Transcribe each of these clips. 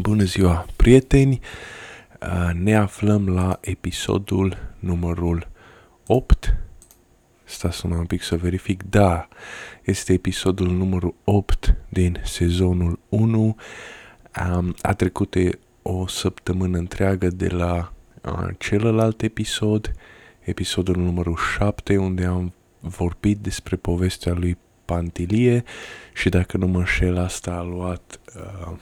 Bună ziua, prieteni! Ne aflăm la episodul numărul 8. Sta sună un pic să verific. Da, este episodul numărul 8 din sezonul 1. A trecut o săptămână întreagă de la celălalt episod, episodul numărul 7, unde am vorbit despre povestea lui Pantilie și dacă nu mă înșel asta a luat uh,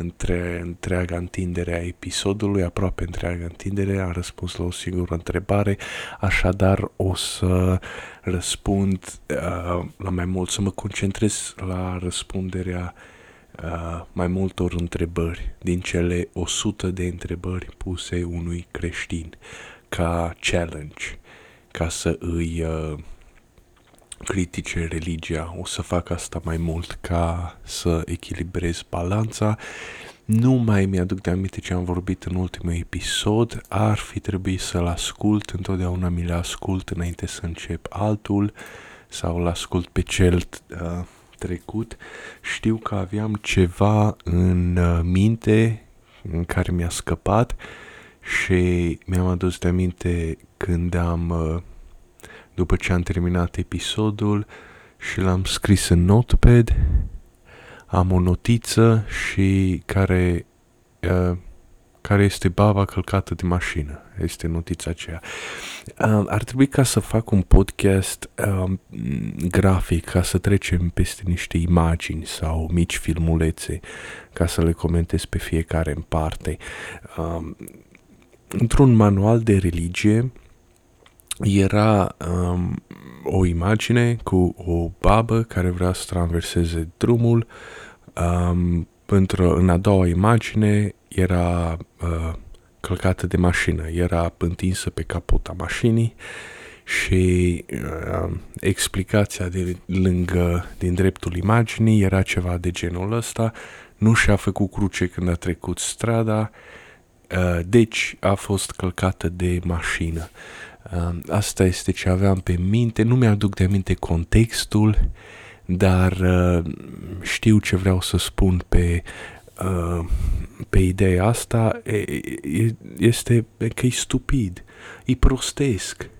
între întreaga întindere a episodului, aproape întreaga întindere, am răspuns la o singură întrebare, așadar o să răspund uh, la mai mult, să mă concentrez la răspunderea uh, mai multor întrebări din cele 100 de întrebări puse unui creștin ca challenge, ca să îi uh, critice religia. O să fac asta mai mult ca să echilibrez balanța. Nu mai mi-aduc de aminte ce am vorbit în ultimul episod. Ar fi trebuit să-l ascult. Întotdeauna mi le ascult înainte să încep altul sau l ascult pe cel uh, trecut. Știu că aveam ceva în uh, minte în care mi-a scăpat și mi-am adus de aminte când am uh, după ce am terminat episodul și l-am scris în notepad. Am o notiță și care, uh, care este baba călcată de mașină. Este notița aceea. Uh, ar trebui ca să fac un podcast uh, grafic, ca să trecem peste niște imagini sau mici filmulețe, ca să le comentez pe fiecare în parte. Uh, într-un manual de religie, era um, o imagine cu o babă care vrea să traverseze drumul. Um, pentru, în a doua imagine era uh, călcată de mașină, era întinsă pe capota mașinii și uh, explicația de lângă, din dreptul imaginii era ceva de genul ăsta, nu și-a făcut cruce când a trecut strada, uh, deci a fost călcată de mașină. Asta este ce aveam pe minte, nu mi-aduc de aminte contextul, dar uh, știu ce vreau să spun pe, uh, pe ideea asta, este că e stupid, e prostesc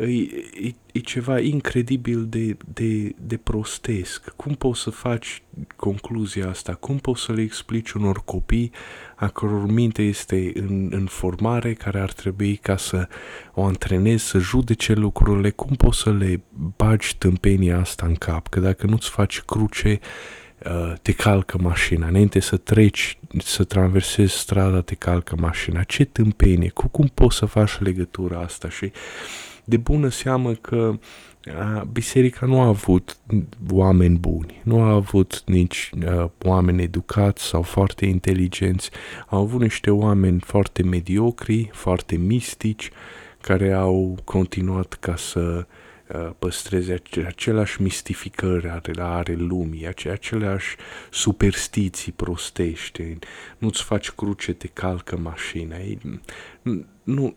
e, e, e ceva incredibil de, de, de prostesc. Cum poți să faci concluzia asta? Cum poți să le explici unor copii a căror minte este în, în formare, care ar trebui ca să o antrenezi, să judece lucrurile? Cum poți să le bagi tâmpenia asta în cap? Că dacă nu-ți faci cruce, uh, te calcă mașina. Înainte să treci, să traversezi strada, te calcă mașina. Ce tâmpenie? Cu cum poți să faci legătura asta? Și de bună seamă că biserica nu a avut oameni buni, nu a avut nici uh, oameni educați sau foarte inteligenți, au avut niște oameni foarte mediocri, foarte mistici, care au continuat ca să uh, păstreze aceleași mistificări ale, are lumii, aceleași superstiții prostești. Nu-ți faci cruce, te calcă mașina. Nu,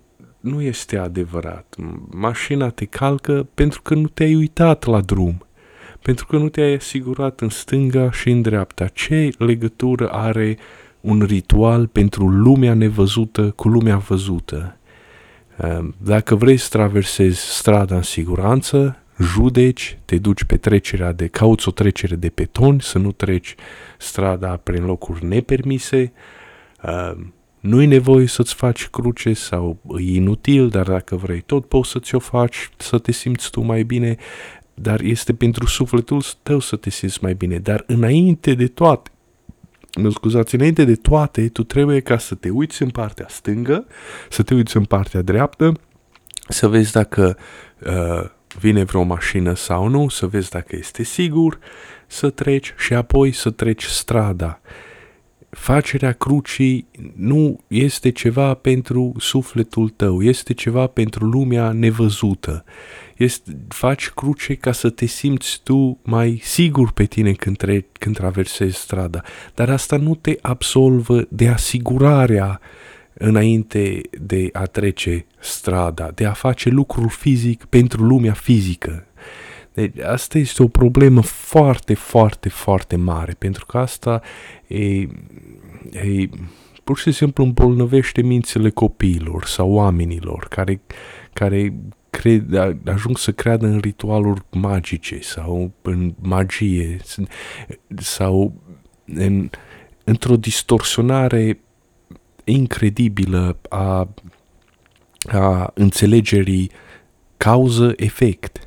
nu este adevărat. Mașina te calcă pentru că nu te-ai uitat la drum, pentru că nu te-ai asigurat în stânga și în dreapta. Ce legătură are un ritual pentru lumea nevăzută cu lumea văzută? Ehm, dacă vrei să traversezi strada în siguranță, judeci, te duci pe trecerea de, cauți o trecere de petoni, să nu treci strada prin locuri nepermise, ehm, nu e nevoie să-ți faci cruce sau e inutil, dar dacă vrei tot poți să ți-o faci, să te simți tu mai bine, dar este pentru sufletul tău să te simți mai bine. Dar înainte de toate, mă scuzați, înainte de toate, tu trebuie ca să te uiți în partea stângă, să te uiți în partea dreaptă, să vezi dacă uh, vine vreo mașină sau nu, să vezi dacă este sigur, să treci și apoi să treci strada facerea crucii nu este ceva pentru sufletul tău, este ceva pentru lumea nevăzută. Este, faci cruce ca să te simți tu mai sigur pe tine când, tre- când traversezi strada. Dar asta nu te absolvă de asigurarea înainte de a trece strada, de a face lucrul fizic pentru lumea fizică. Deci asta este o problemă foarte, foarte, foarte mare, pentru că asta e, ei, pur și simplu îmbolnăvește mințile copiilor sau oamenilor care, care cred, ajung să creadă în ritualuri magice sau în magie sau în, într-o distorsionare incredibilă a, a înțelegerii cauză-efect.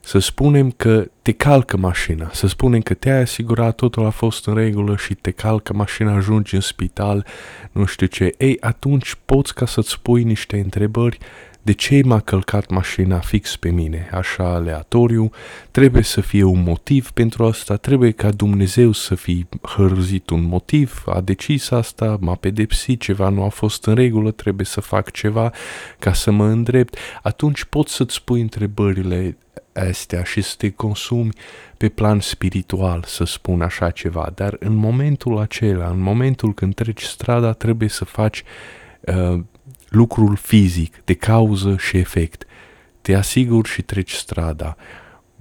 Să spunem că te calcă mașina, să spunem că te-ai asigurat, totul a fost în regulă și te calcă mașina, ajungi în spital, nu știu ce. Ei, atunci poți ca să-ți pui niște întrebări de ce m-a călcat mașina fix pe mine, așa aleatoriu, trebuie să fie un motiv pentru asta, trebuie ca Dumnezeu să fi hărzit un motiv, a decis asta, m-a pedepsit, ceva nu a fost în regulă, trebuie să fac ceva ca să mă îndrept, atunci poți să-ți pui întrebările astea și să te consumi pe plan spiritual, să spun așa ceva, dar în momentul acela, în momentul când treci strada, trebuie să faci uh, lucrul fizic, de cauză și efect. Te asiguri și treci strada.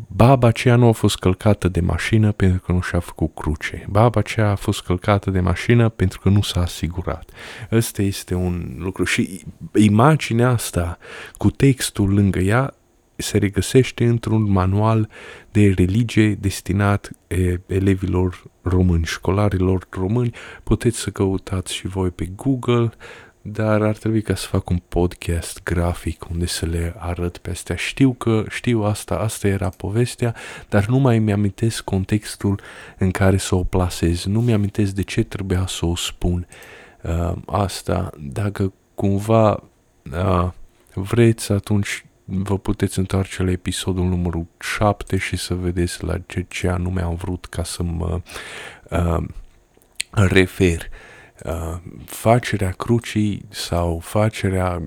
Baba aceea nu a fost călcată de mașină pentru că nu și-a făcut cruce. Baba aceea a fost călcată de mașină pentru că nu s-a asigurat. Ăsta este un lucru. Și imaginea asta cu textul lângă ea se regăsește într-un manual de religie destinat elevilor români, școlarilor români. Puteți să căutați și voi pe Google, dar ar trebui ca să fac un podcast grafic unde să le arăt pe astea. Știu că, știu asta, asta era povestea, dar nu mai mi-amintesc contextul în care să o plasez. Nu mi-amintesc de ce trebuia să o spun uh, asta. Dacă cumva uh, vreți, atunci vă puteți întoarce la episodul numărul 7 și să vedeți la ce, ce anume am vrut ca să mă uh, refer. Uh, facerea crucii sau facerea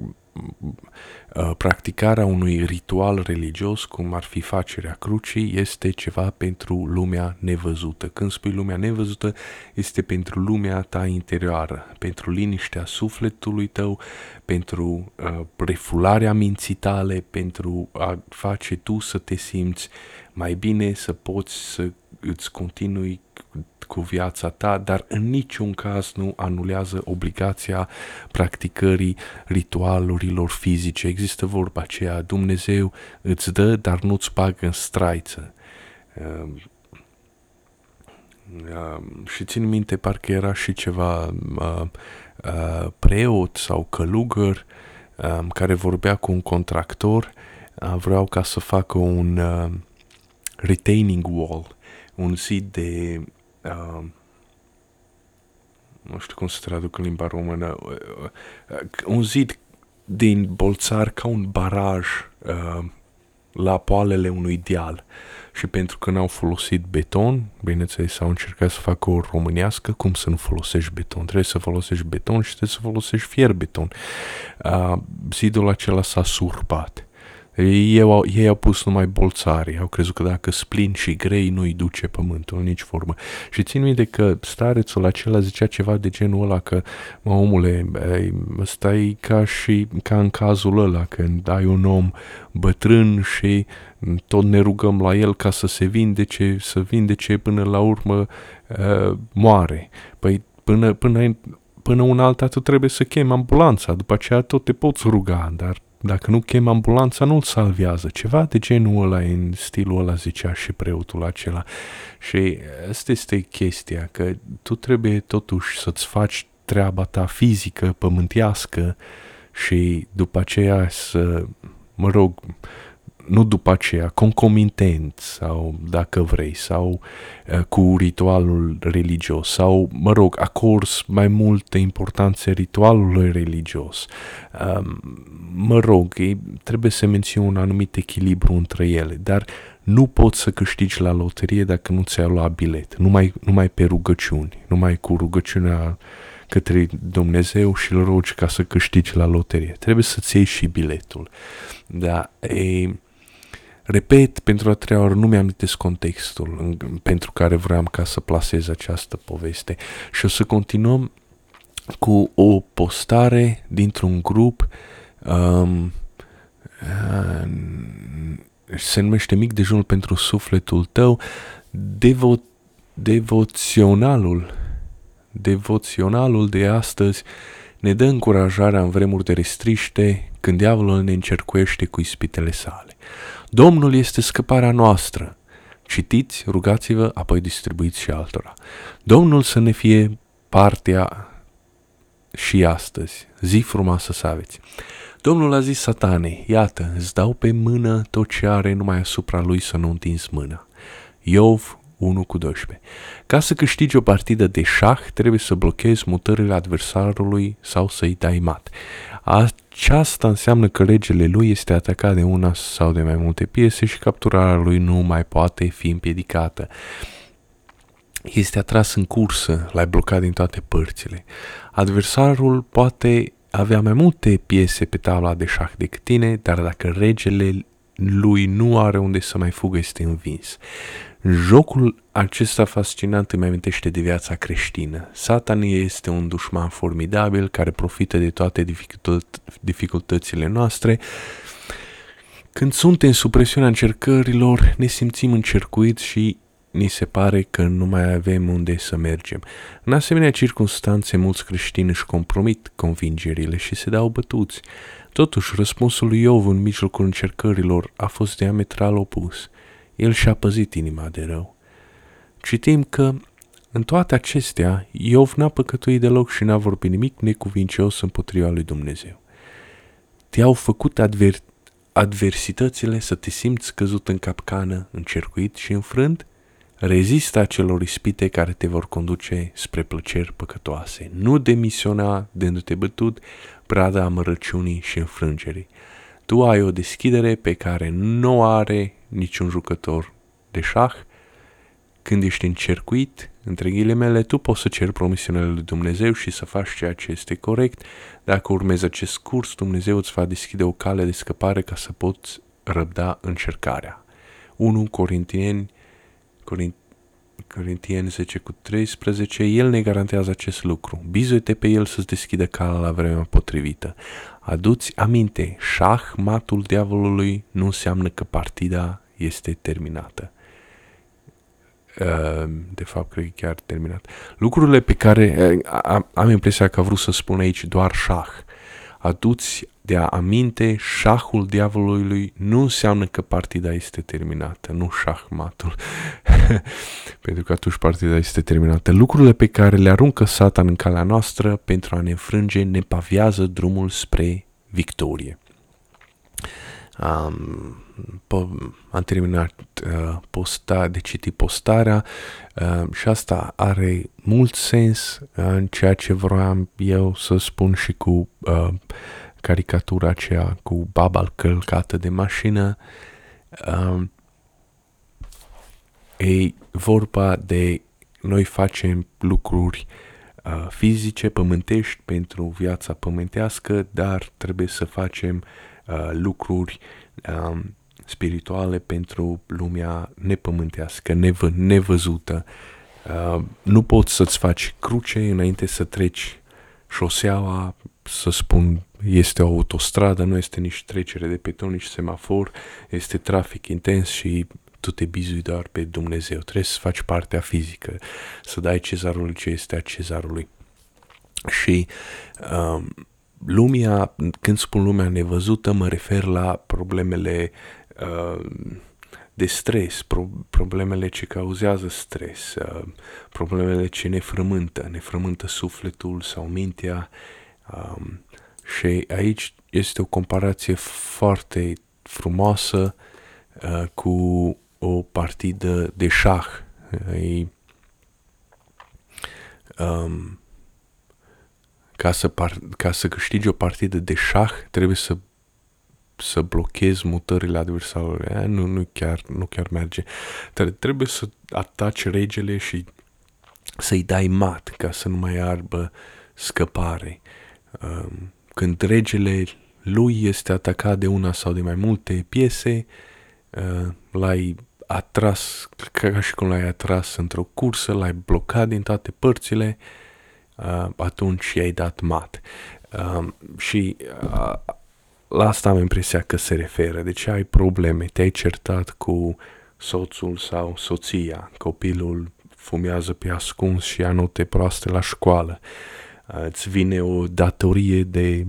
uh, practicarea unui ritual religios, cum ar fi facerea crucii, este ceva pentru lumea nevăzută. Când spui lumea nevăzută, este pentru lumea ta interioară, pentru liniștea sufletului tău, pentru uh, refularea minții tale, pentru a face tu să te simți mai bine, să poți să îți continui cu viața ta, dar în niciun caz nu anulează obligația practicării ritualurilor fizice. Există vorba aceea, Dumnezeu îți dă, dar nu-ți pagă în straiță. Uh, uh, și țin minte, parcă era și ceva uh, uh, preot sau călugăr uh, care vorbea cu un contractor, uh, vreau ca să facă un uh, retaining wall, un zid de uh, nu știu cum să traduc în limba română, uh, uh, un zid din bolțar ca un baraj uh, la poalele unui deal. Și pentru că n-au folosit beton, bineînțeles, au încercat să facă o românească, cum să nu folosești beton? Trebuie să folosești beton și trebuie să folosești fier beton. Uh, zidul acela s-a surpat. Ei au, ei au pus numai bolțari, au crezut că dacă splin și grei nu-i duce pământul în nici formă. Și țin minte că starețul acela zicea ceva de genul ăla că, mă omule, stai ca și ca în cazul ăla când ai un om bătrân și tot ne rugăm la el ca să se vindece, să vindece până la urmă uh, moare. Păi până, până, până un alta tu trebuie să chemi ambulanța, după aceea tot te poți ruga, dar dacă nu chem ambulanța, nu-l salvează. Ceva de genul ăla, în stilul ăla zicea și preotul acela. Și asta este chestia, că tu trebuie totuși să-ți faci treaba ta fizică, pământească și după aceea să, mă rog, nu după aceea, concomitent sau, dacă vrei, sau uh, cu ritualul religios, sau, mă rog, acorzi mai multă importanță ritualului religios. Uh, mă rog, trebuie să menții un anumit echilibru între ele, dar nu poți să câștigi la loterie dacă nu ți-ai luat bilet, numai, numai pe rugăciuni, numai cu rugăciunea către Dumnezeu și îl rogi ca să câștigi la loterie. Trebuie să-ți iei și biletul. Da, e, Repet, pentru a treia oră nu mi-am amintesc contextul în, pentru care vreau ca să plasez această poveste și o să continuăm cu o postare dintr-un grup um, uh, se numește Mic dejunul pentru sufletul tău devo, devoționalul, devoționalul de astăzi ne dă încurajarea în vremuri de restriște când diavolul ne încercuiește cu ispitele sale. Domnul este scăparea noastră. Citiți, rugați-vă, apoi distribuiți și altora. Domnul să ne fie partea și astăzi. Zi frumoasă să aveți. Domnul a zis satanei, iată, îți dau pe mână tot ce are numai asupra lui să nu întinzi mâna. Iov 1 cu 12. Ca să câștigi o partidă de șah, trebuie să blochezi mutările adversarului sau să-i dai mat. Aceasta înseamnă că regele lui este atacat de una sau de mai multe piese și capturarea lui nu mai poate fi împiedicată. Este atras în cursă, l-ai blocat din toate părțile. Adversarul poate avea mai multe piese pe tabla de șah decât tine, dar dacă regele lui nu are unde să mai fugă, este învins. Jocul acesta fascinant îmi amintește de viața creștină. Satan este un dușman formidabil care profită de toate dificultățile noastre. Când suntem sub presiunea încercărilor, ne simțim încercuiți și ni se pare că nu mai avem unde să mergem. În asemenea circunstanțe, mulți creștini își compromit convingerile și se dau bătuți. Totuși, răspunsul lui Iov în mijlocul încercărilor a fost diametral opus. El și-a păzit inima de rău. Citim că în toate acestea, Iov n-a păcătuit deloc și n-a vorbit nimic necuvincios împotriva lui Dumnezeu. Te-au făcut adver- adversitățile să te simți căzut în capcană, încercuit și înfrânt? Rezista acelor ispite care te vor conduce spre plăceri păcătoase. Nu demisiona dându-te bătut prada amărăciunii și înfrângerii. Tu ai o deschidere pe care nu are niciun jucător de șah. Când ești încercuit, între ghilimele, tu poți să ceri promisiunile lui Dumnezeu și să faci ceea ce este corect. Dacă urmezi acest curs, Dumnezeu îți va deschide o cale de scăpare ca să poți răbda încercarea. 1 Corinteni Corint, Corintieni 10 cu 13, El ne garantează acest lucru. Bizuite pe El să-ți deschidă calea la vremea potrivită. Aduți aminte, șah, matul diavolului, nu înseamnă că partida este terminată. Ehm, de fapt, cred că chiar terminat. Lucrurile pe care am impresia că a vrut să spun aici doar șah. Aduți de a aminte, șahul diavolului nu înseamnă că partida este terminată, nu șahmatul, pentru că atunci partida este terminată. Lucrurile pe care le aruncă Satan în calea noastră pentru a ne înfrânge ne paviază drumul spre victorie. Um, am terminat uh, posta, de citit postarea uh, și asta are mult sens în ceea ce vreau eu să spun și cu uh, caricatura aceea cu baba călcată de mașină. Um, e vorba de noi facem lucruri uh, fizice, pământești pentru viața pământească, dar trebuie să facem uh, lucruri um, spirituale pentru lumea nepământească, nevă, nevăzută. Uh, nu poți să-ți faci cruce înainte să treci șoseaua, să spun, este o autostradă, nu este nici trecere de peton, nici semafor, este trafic intens și tu te bizui doar pe Dumnezeu. Trebuie să faci partea fizică, să dai cezarului ce este a cezarului. Și um, lumea, când spun lumea nevăzută, mă refer la problemele uh, de stres, pro- problemele ce cauzează stres, uh, problemele ce ne frământă, ne frământă sufletul sau mintea. Um, și aici este o comparație foarte frumoasă uh, cu o partidă de șah. E, um, ca, să par, ca să câștigi o partidă de șah, trebuie să să blochezi mutările adversarului. Aia nu, nu, chiar, nu chiar merge. Trebuie să ataci regele și să-i dai mat ca să nu mai arbă scăpare. Um, când regele lui este atacat de una sau de mai multe piese, uh, l-ai atras, ca și cum l-ai atras într-o cursă, l-ai blocat din toate părțile, uh, atunci i-ai dat mat. Uh, și uh, la asta am impresia că se referă. Deci ai probleme, te-ai certat cu soțul sau soția, copilul fumează pe ascuns și ia note proaste la școală. Uh, îți vine o datorie de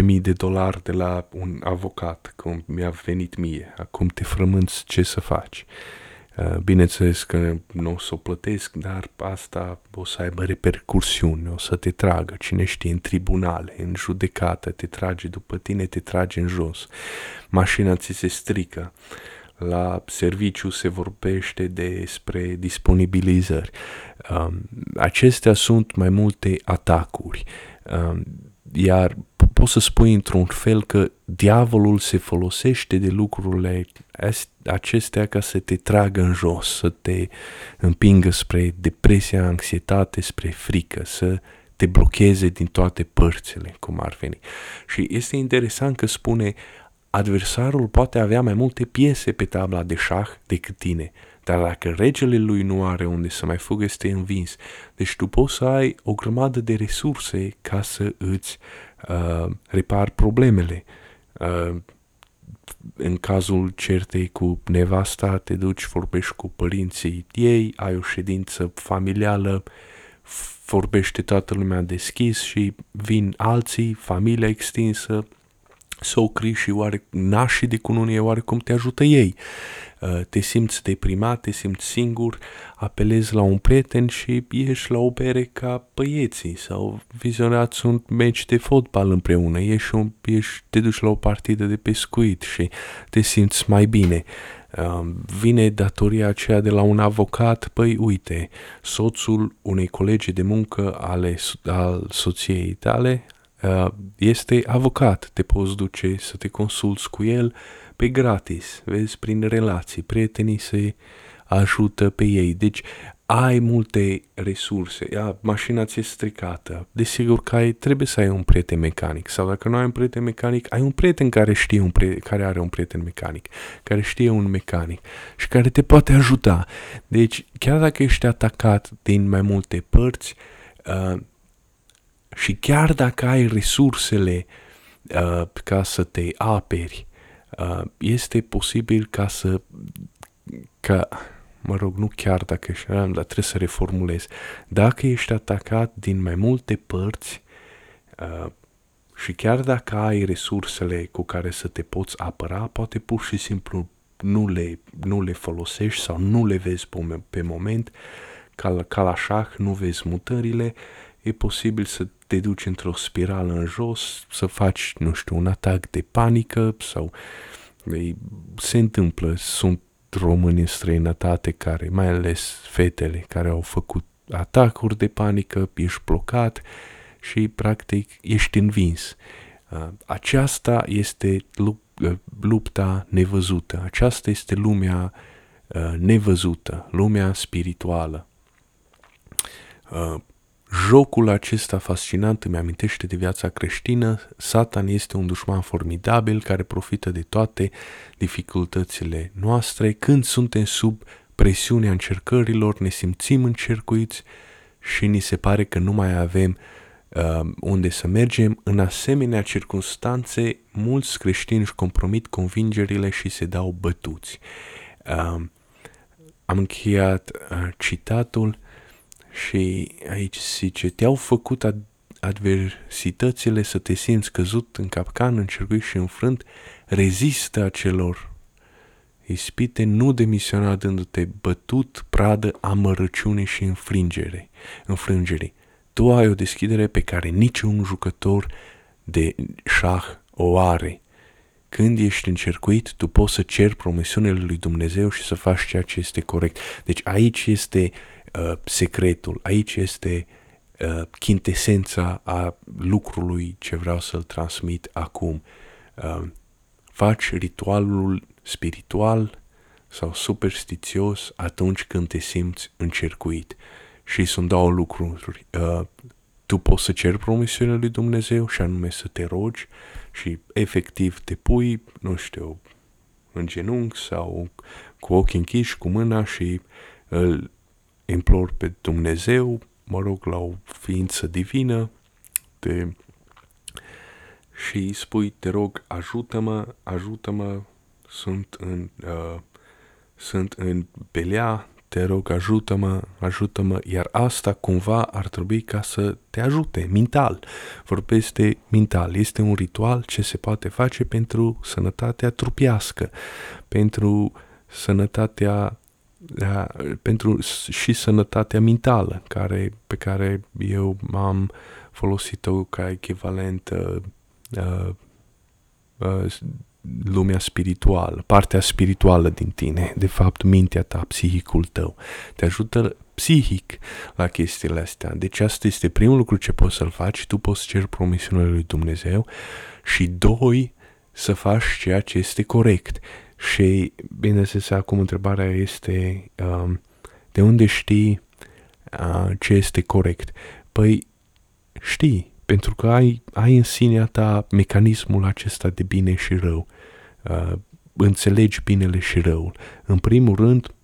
11.000 de dolari de la un avocat, cum mi-a venit mie. Acum te frămânți ce să faci. Uh, bineînțeles că nu o să o plătesc, dar asta o să aibă repercursiuni, o să te tragă, cine știe, în tribunale, în judecată, te trage după tine, te trage în jos. Mașina ți se strică, la serviciu se vorbește despre disponibilizări. Um, acestea sunt mai multe atacuri, um, iar poți să spui într-un fel că diavolul se folosește de lucrurile acestea ca să te tragă în jos, să te împingă spre depresie, anxietate, spre frică, să te blocheze din toate părțile, cum ar veni. Și este interesant că spune adversarul poate avea mai multe piese pe tabla de șah decât tine, dar dacă regele lui nu are unde să mai fugă, este învins. Deci tu poți să ai o grămadă de resurse ca să îți uh, repari problemele. Uh, în cazul certei cu nevasta, te duci, vorbești cu părinții ei, ai o ședință familială, vorbește toată lumea deschis și vin alții, familia extinsă, socrii și oare nașii de cununie, oarecum te ajută ei. Uh, te simți deprimat, te simți singur, apelezi la un prieten și ieși la o bere ca băieții sau vizionați un meci de fotbal împreună, ieși, un, ieși, te duci la o partidă de pescuit și te simți mai bine. Uh, vine datoria aceea de la un avocat, păi uite, soțul unei colegi de muncă ale, al soției tale Uh, este avocat, te poți duce să te consulți cu el pe gratis, vezi, prin relații, prietenii se ajută pe ei, deci ai multe resurse, ia, mașina ți-e stricată, desigur că ai, trebuie să ai un prieten mecanic sau dacă nu ai un prieten mecanic, ai un prieten care știe un prieten, care are un prieten mecanic, care știe un mecanic și care te poate ajuta. Deci, chiar dacă ești atacat din mai multe părți, uh, și chiar dacă ai resursele uh, ca să te aperi, uh, este posibil ca să, ca, mă rog, nu chiar dacă ești, dar trebuie să reformulez, dacă ești atacat din mai multe părți uh, și chiar dacă ai resursele cu care să te poți apăra, poate pur și simplu nu le, nu le folosești sau nu le vezi pe, pe moment, ca, ca la șah nu vezi mutările, e posibil să te duci într-o spirală în jos, să faci, nu știu, un atac de panică sau ei, se întâmplă, sunt români în străinătate care, mai ales fetele care au făcut atacuri de panică, ești blocat și practic ești învins. Uh, aceasta este uh, lupta nevăzută, aceasta este lumea uh, nevăzută, lumea spirituală Jocul acesta fascinant îmi amintește de viața creștină. Satan este un dușman formidabil care profită de toate dificultățile noastre. Când suntem sub presiunea încercărilor, ne simțim încercuiți și ni se pare că nu mai avem uh, unde să mergem. În asemenea circunstanțe, mulți creștini își compromit convingerile și se dau bătuți. Uh, am încheiat uh, citatul și aici zice, te-au făcut ad- adversitățile să te simți căzut în capcan, încercuit și înfrânt, rezistă acelor ispite, nu demisiona dându-te bătut pradă amărăciune și înfrângere, înfrângere. Tu ai o deschidere pe care niciun jucător de șah o are. Când ești încercuit, tu poți să ceri promisiunile lui Dumnezeu și să faci ceea ce este corect. Deci aici este uh, Uh, secretul, aici este uh, chintesența a lucrului ce vreau să-l transmit acum. Uh, faci ritualul spiritual sau superstițios atunci când te simți încercuit. Și sunt două lucruri. Uh, tu poți să ceri promisiunea lui Dumnezeu și anume să te rogi și efectiv te pui, nu știu, în genunchi sau cu ochii închiși, cu mâna și îl implor pe Dumnezeu, mă rog, la o ființă divină, de, și spui, te rog, ajută-mă, ajută-mă, sunt în, uh, sunt în belea te rog, ajută-mă, ajută-mă, iar asta cumva ar trebui ca să te ajute, mental. Vorbesc de mental. Este un ritual ce se poate face pentru sănătatea trupiască, pentru sănătatea da, pentru și sănătatea mentală care, pe care eu am folosit-o ca echivalent uh, uh, uh, lumea spirituală, partea spirituală din tine, de fapt mintea ta, psihicul tău. Te ajută psihic la chestiile astea. Deci asta este primul lucru ce poți să-l faci, tu poți ceri promisiunile lui Dumnezeu și doi, să faci ceea ce este corect. Și, bineînțeles, acum întrebarea este um, de unde știi uh, ce este corect? Păi, știi, pentru că ai, ai în sinea ta mecanismul acesta de bine și rău. Uh, înțelegi binele și răul. În primul rând,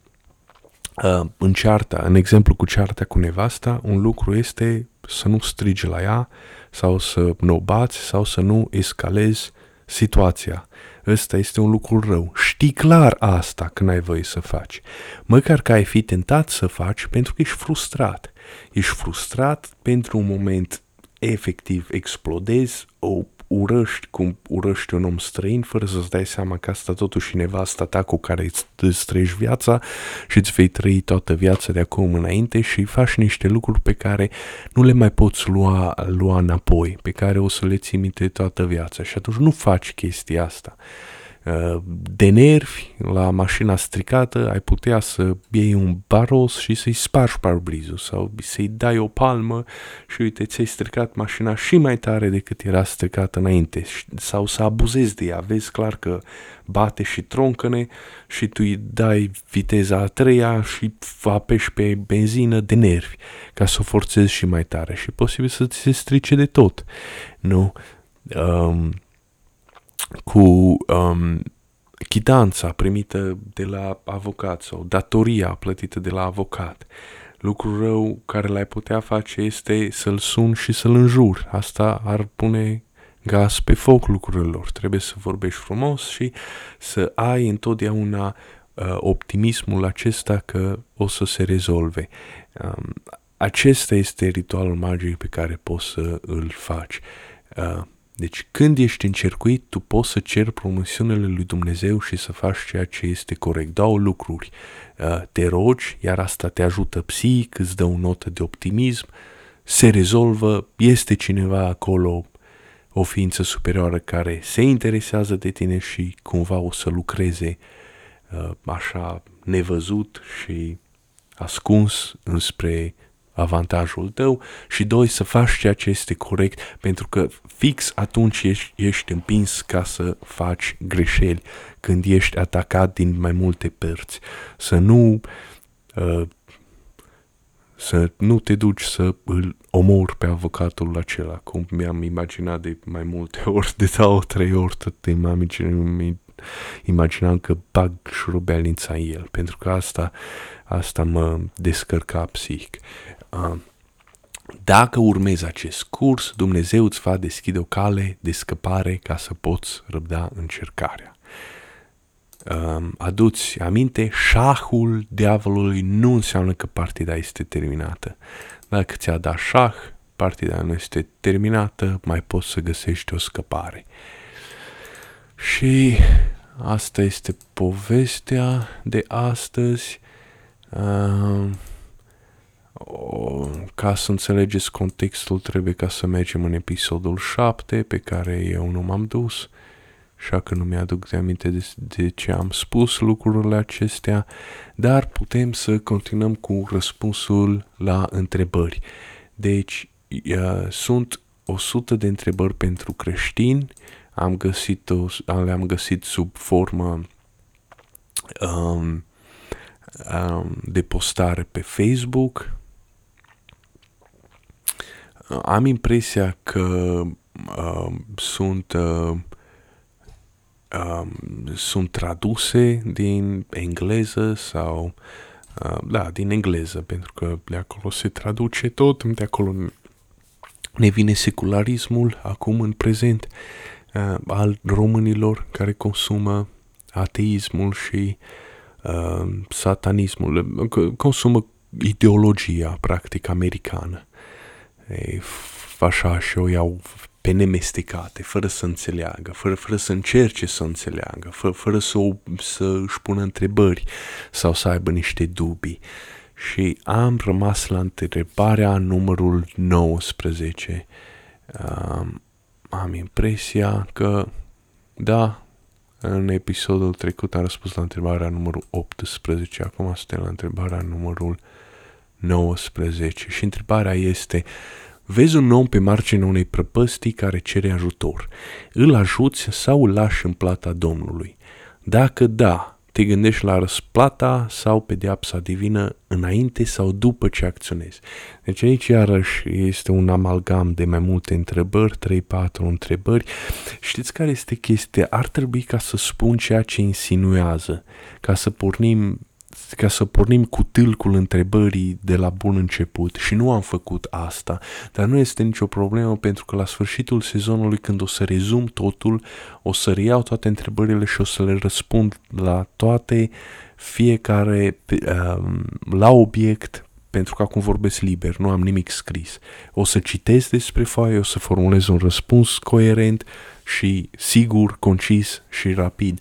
uh, în cearta, în exemplu cu cearta cu nevasta, un lucru este să nu strigi la ea sau să nu o bați sau să nu escalezi situația. Ăsta este un lucru rău. Știi clar asta când ai voie să faci. Măcar că ai fi tentat să faci pentru că ești frustrat. Ești frustrat pentru un moment efectiv explodezi, o urăști cum urăști un om străin fără să-ți dai seama că asta totuși nevasta ta cu care îți, îți trăiești viața și îți vei trăi toată viața de acum înainte și faci niște lucruri pe care nu le mai poți lua, lua înapoi, pe care o să le ții minte toată viața și atunci nu faci chestia asta. Uh, de nervi la mașina stricată, ai putea să iei un baros și să-i spargi parbrizul sau să-i dai o palmă și uite, ți-ai stricat mașina și mai tare decât era stricată înainte sau să abuzezi de ea, vezi clar că bate și troncăne și tu îi dai viteza a treia și apeși pe benzină de nervi ca să o forțezi și mai tare și posibil să ți se strice de tot. Nu? Um, cu um, chitanța primită de la avocat sau datoria plătită de la avocat. Lucrul rău care l-ai putea face este să-l sun și să-l înjur. Asta ar pune gaz pe foc lucrurilor. Trebuie să vorbești frumos și să ai întotdeauna uh, optimismul acesta că o să se rezolve. Um, acesta este ritualul magic pe care poți să îl faci. Uh, deci când ești încercuit, tu poți să ceri promisiunile lui Dumnezeu și să faci ceea ce este corect. Două lucruri. Uh, te rogi, iar asta te ajută psihic, îți dă o notă de optimism, se rezolvă, este cineva acolo, o ființă superioară care se interesează de tine și cumva o să lucreze uh, așa nevăzut și ascuns înspre avantajul tău și doi, să faci ceea ce este corect pentru că fix atunci ești, ești împins ca să faci greșeli când ești atacat din mai multe părți. Să nu uh, să nu te duci să îl omori pe avocatul acela, cum mi-am imaginat de mai multe ori, de două, trei ori, tot m-am imaginam că bag șurubealința în el, pentru că asta, asta mă descărca psihic. Dacă urmezi acest curs, Dumnezeu îți va deschide o cale de scăpare ca să poți răbda încercarea. Aduți aminte, șahul diavolului nu înseamnă că partida este terminată. Dacă ți-a dat șah, partida nu este terminată, mai poți să găsești o scăpare. Și asta este povestea de astăzi. Uh, ca să înțelegeți contextul, trebuie ca să mergem în episodul 7, pe care eu nu m-am dus, așa că nu mi-aduc de aminte de, de ce am spus lucrurile acestea, dar putem să continuăm cu răspunsul la întrebări. Deci, uh, sunt 100 de întrebări pentru creștini, am găsit o, le-am găsit sub formă um, um, de postare pe Facebook, am impresia că uh, sunt uh, uh, sunt traduse din engleză sau uh, da, din engleză, pentru că de acolo se traduce tot, de acolo ne vine secularismul acum în prezent uh, al românilor care consumă ateismul și uh, satanismul, consumă ideologia, practic, americană. E, așa și o iau pe nemestecate, fără să înțeleagă, fără, fără să încerce să înțeleagă, fără, fără să, o, să își pună întrebări sau să aibă niște dubii. Și am rămas la întrebarea numărul 19. Um, am impresia că, da, în episodul trecut am răspuns la întrebarea numărul 18, acum suntem la întrebarea numărul 19 și întrebarea este Vezi un om pe marginea unei prăpăstii care cere ajutor. Îl ajuți sau îl lași în plata Domnului? Dacă da, te gândești la răsplata sau pedeapsa divină înainte sau după ce acționezi. Deci aici iarăși este un amalgam de mai multe întrebări, 3-4 întrebări. Știți care este chestia? Ar trebui ca să spun ceea ce insinuează, ca să pornim ca să pornim cu tâlcul întrebării de la bun început și nu am făcut asta, dar nu este nicio problemă pentru că la sfârșitul sezonului când o să rezum totul, o să reiau toate întrebările și o să le răspund la toate, fiecare um, la obiect, pentru că acum vorbesc liber, nu am nimic scris. O să citesc despre foaie, o să formulez un răspuns coerent și sigur, concis și rapid.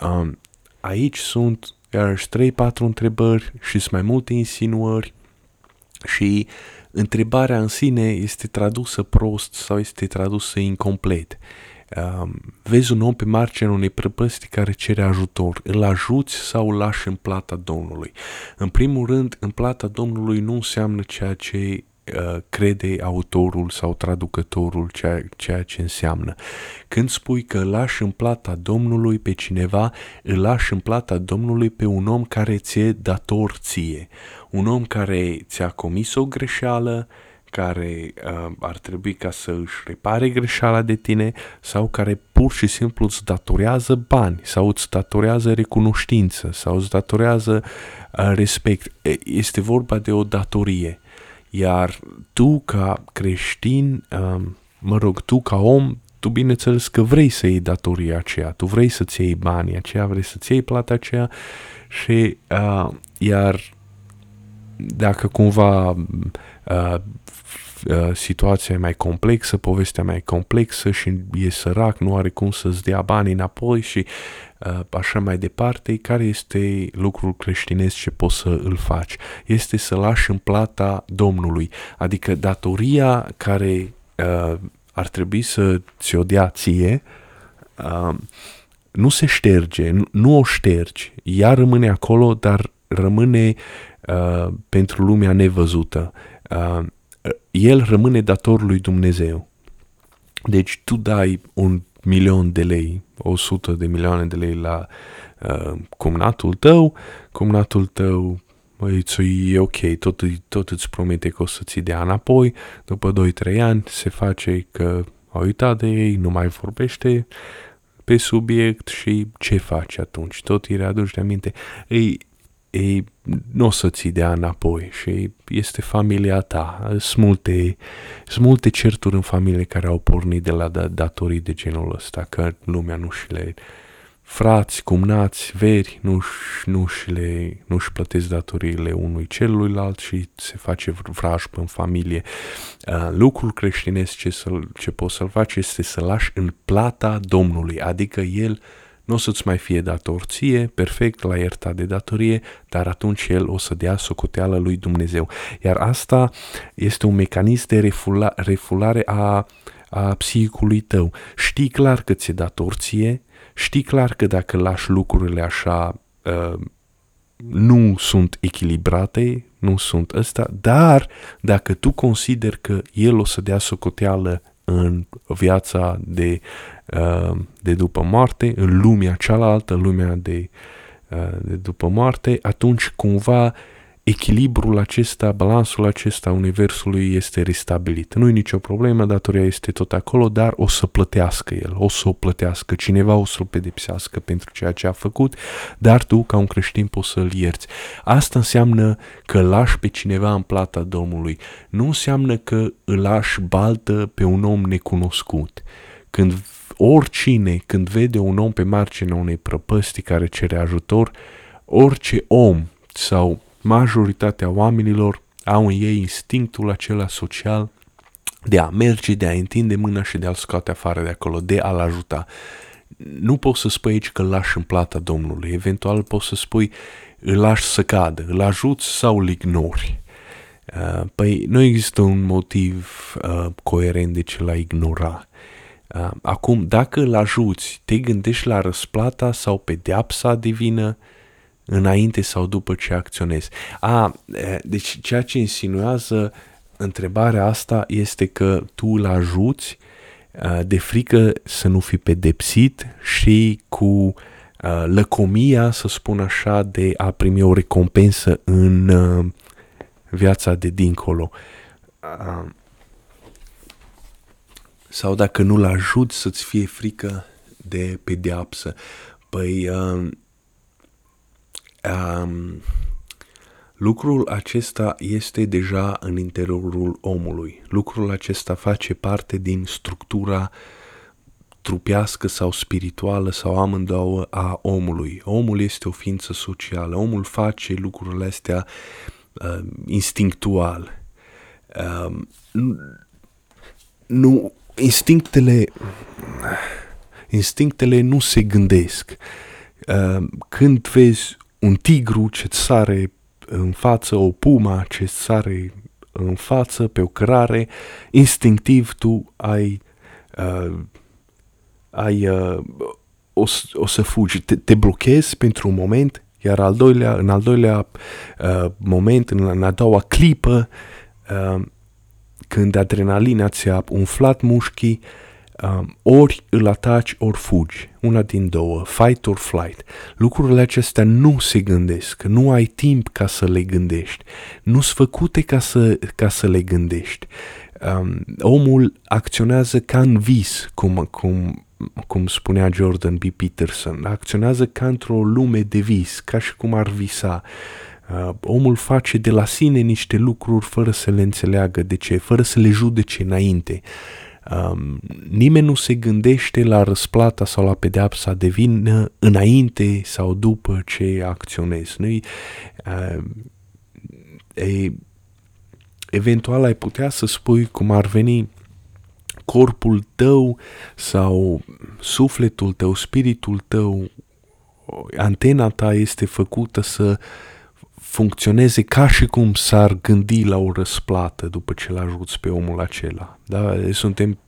Um, aici sunt iarăși 3-4 întrebări și sunt mai multe insinuări și întrebarea în sine este tradusă prost sau este tradusă incomplet. Um, vezi un om pe marginea unei prăpăstii care cere ajutor, îl ajuți sau îl lași în plata Domnului? În primul rând, în plata Domnului nu înseamnă ceea ce Uh, crede autorul sau traducătorul ceea, ceea ce înseamnă. Când spui că îl lași în plata Domnului pe cineva, îl lași în plata Domnului pe un om care ți-e dator ție. Un om care ți-a comis o greșeală, care uh, ar trebui ca să își repare greșeala de tine sau care pur și simplu îți datorează bani sau îți datorează recunoștință sau îți datorează uh, respect. Este vorba de o datorie. Iar tu ca creștin, um, mă rog, tu ca om, tu bineînțeles că vrei să iei datoria aceea, tu vrei să-ți iei banii aceia, vrei să-ți iei plata aceea și uh, iar dacă cumva uh, uh, situația e mai complexă, povestea mai complexă și e sărac, nu are cum să-ți dea banii înapoi și uh, așa mai departe, care este lucrul creștinesc ce poți să îl faci? Este să lași în plata Domnului, adică datoria care uh, ar trebui să ți-o dea ție, uh, nu se șterge, nu, nu o ștergi, ea rămâne acolo, dar rămâne uh, pentru lumea nevăzută. Uh, el rămâne dator lui Dumnezeu. Deci tu dai un milion de lei, 100 de milioane de lei la uh, cumnatul tău, cumnatul tău Băi, e ok, tot, tot îți promite că o să ți dea înapoi, după 2-3 ani se face că a uitat de ei, nu mai vorbește pe subiect și ce faci atunci? Tot îi readuci de aminte. Ei, ei nu o să ți dea înapoi și este familia ta. Sunt multe, sunt multe certuri în familie care au pornit de la da, datorii de genul ăsta, că lumea nu și le frați, cumnați, veri, nu, nu și le, nu și plătesc datoriile unui celuilalt și se face vrajbă în familie. Uh, lucrul creștinesc ce, să, ce poți să-l faci este să lași în plata Domnului, adică El uh, nu o să-ți mai fie dator ție, perfect, la iertat de datorie, dar atunci el o să dea socoteală lui Dumnezeu. Iar asta este un mecanism de refula, refulare a, a psihicului tău. Știi clar că ți-e dator ție, știi clar că dacă lași lucrurile așa, uh, nu sunt echilibrate, nu sunt ăsta, dar dacă tu consideri că el o să dea socoteală în viața de, uh, de după moarte, în lumea cealaltă, lumea de, uh, de după moarte, atunci cumva echilibrul acesta, balansul acesta universului este restabilit. Nu e nicio problemă, datoria este tot acolo, dar o să plătească el, o să o plătească, cineva o să-l pedepsească pentru ceea ce a făcut, dar tu, ca un creștin, poți să-l ierți. Asta înseamnă că lași pe cineva în plata Domnului. Nu înseamnă că îl lași baltă pe un om necunoscut. Când oricine, când vede un om pe marginea unei prăpăstii care cere ajutor, orice om sau majoritatea oamenilor au în ei instinctul acela social de a merge, de a întinde mâna și de a-l scoate afară de acolo, de a-l ajuta. Nu poți să spui aici că îl lași în plata Domnului, eventual poți să spui îl lași să cadă, îl ajuți sau îl ignori. Uh, păi nu există un motiv uh, coerent de ce l-a ignora. Uh, acum, dacă îl ajuți, te gândești la răsplata sau pedeapsa divină înainte sau după ce acționezi. A, deci ceea ce insinuează întrebarea asta este că tu îl ajuți de frică să nu fi pedepsit și cu lăcomia, să spun așa, de a primi o recompensă în viața de dincolo. Sau dacă nu-l ajut să-ți fie frică de pedeapsă. Păi um, um, lucrul acesta este deja în interiorul omului. Lucrul acesta face parte din structura trupească sau spirituală sau amândouă a omului. Omul este o ființă socială. Omul face lucrurile astea uh, instinctual. Uh, nu, instinctele, instinctele nu se gândesc. Uh, când vezi un tigru ce sare în față, o puma ce sare în față pe o cărare, instinctiv tu ai, uh, ai uh, o, o să fugi, te, te blochezi pentru un moment, iar al doilea, în al doilea uh, moment, în, în a doua clipă, uh, când adrenalina ți-a umflat mușchii, um, ori îl ataci, ori fugi. Una din două, fight or flight. Lucrurile acestea nu se gândesc, nu ai timp ca să le gândești, nu sunt făcute ca să, ca să le gândești. Um, omul acționează ca în vis, cum, cum, cum spunea Jordan B. Peterson, acționează ca într-o lume de vis, ca și cum ar visa. Uh, omul face de la sine niște lucruri fără să le înțeleagă de ce, fără să le judece înainte. Um, nimeni nu se gândește la răsplata sau la pedeapsa de vină înainte sau după ce acționezi. nu uh, e, eventual ai putea să spui cum ar veni corpul tău sau sufletul tău, spiritul tău, antena ta este făcută să uh, funcționeze ca și cum s-ar gândi la o răsplată după ce l ajuți pe omul acela. Da? Suntem,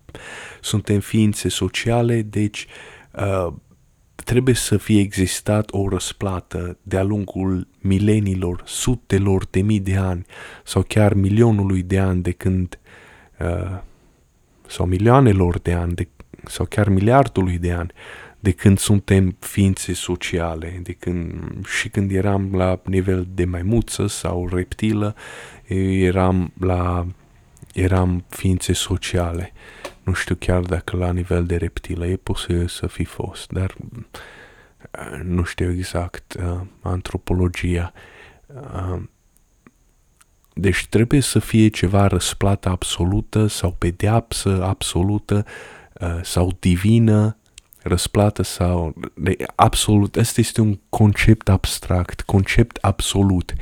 suntem ființe sociale, deci uh, trebuie să fie existat o răsplată de-a lungul milenilor, sutelor de mii de ani sau chiar milionului de ani de când uh, sau milioanelor de ani de, sau chiar miliardului de ani de când suntem ființe sociale, de când, și când eram la nivel de maimuță sau reptilă, eram la eram ființe sociale. Nu știu chiar dacă la nivel de reptilă e posibil să fi fost, dar uh, nu știu exact uh, antropologia. Uh, deci trebuie să fie ceva răsplată absolută sau pedeapsă absolută uh, sau divină răsplată sau de absolut, ăsta este un concept abstract, concept absolut,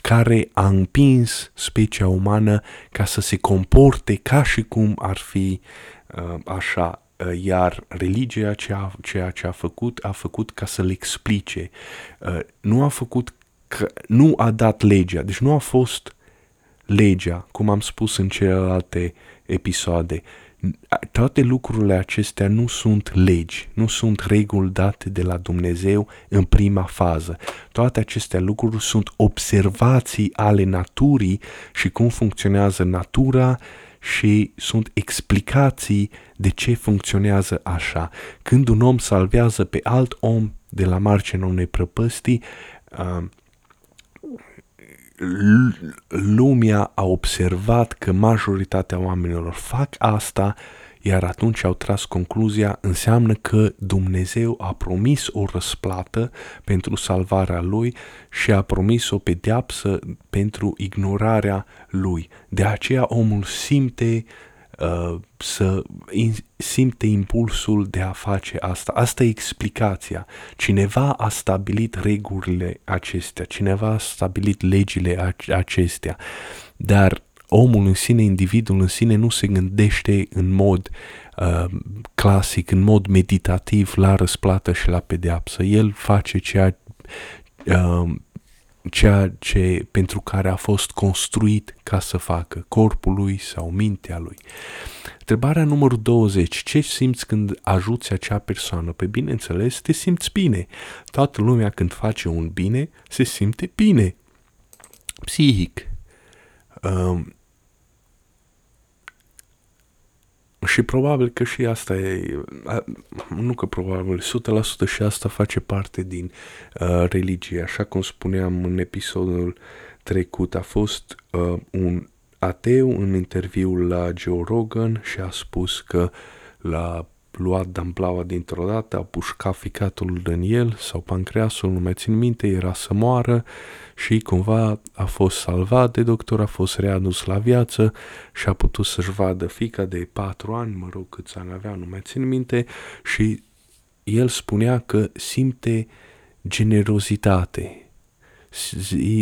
care a împins specia umană ca să se comporte ca și cum ar fi uh, așa, uh, iar religia ceea, ceea ce a făcut, a făcut ca să le explice. Uh, nu a făcut, că, nu a dat legea, deci nu a fost legea, cum am spus în celelalte episoade, toate lucrurile acestea nu sunt legi, nu sunt reguli date de la Dumnezeu în prima fază. Toate aceste lucruri sunt observații ale naturii și cum funcționează natura și sunt explicații de ce funcționează așa. Când un om salvează pe alt om de la marginea unei prăpăstii, uh, lumea a observat că majoritatea oamenilor fac asta, iar atunci au tras concluzia, înseamnă că Dumnezeu a promis o răsplată pentru salvarea lui și a promis o pedeapsă pentru ignorarea lui. De aceea omul simte uh, să in, simte impulsul de a face asta. Asta e explicația. Cineva a stabilit regulile acestea, cineva a stabilit legile acestea, dar omul în sine, individul în sine nu se gândește în mod uh, clasic, în mod meditativ la răsplată și la pedeapsă. El face ceea, uh, ceea ce pentru care a fost construit ca să facă corpul lui sau mintea lui. Întrebarea numărul 20. Ce simți când ajuți acea persoană? Pe bineînțeles, te simți bine. Toată lumea când face un bine, se simte bine. Psihic. Um, și probabil că și asta e, nu că probabil, 100% și asta face parte din uh, religie. Așa cum spuneam în episodul trecut, a fost uh, un ateu în interviul la Joe Rogan și a spus că la luat damplaua dintr-o dată, a pușcat ficatul în el sau pancreasul, nu mai țin minte, era să moară și cumva a fost salvat de doctor, a fost readus la viață și a putut să-și vadă fica de patru ani, mă rog câți ani avea, nu mai țin minte, și el spunea că simte generozitate,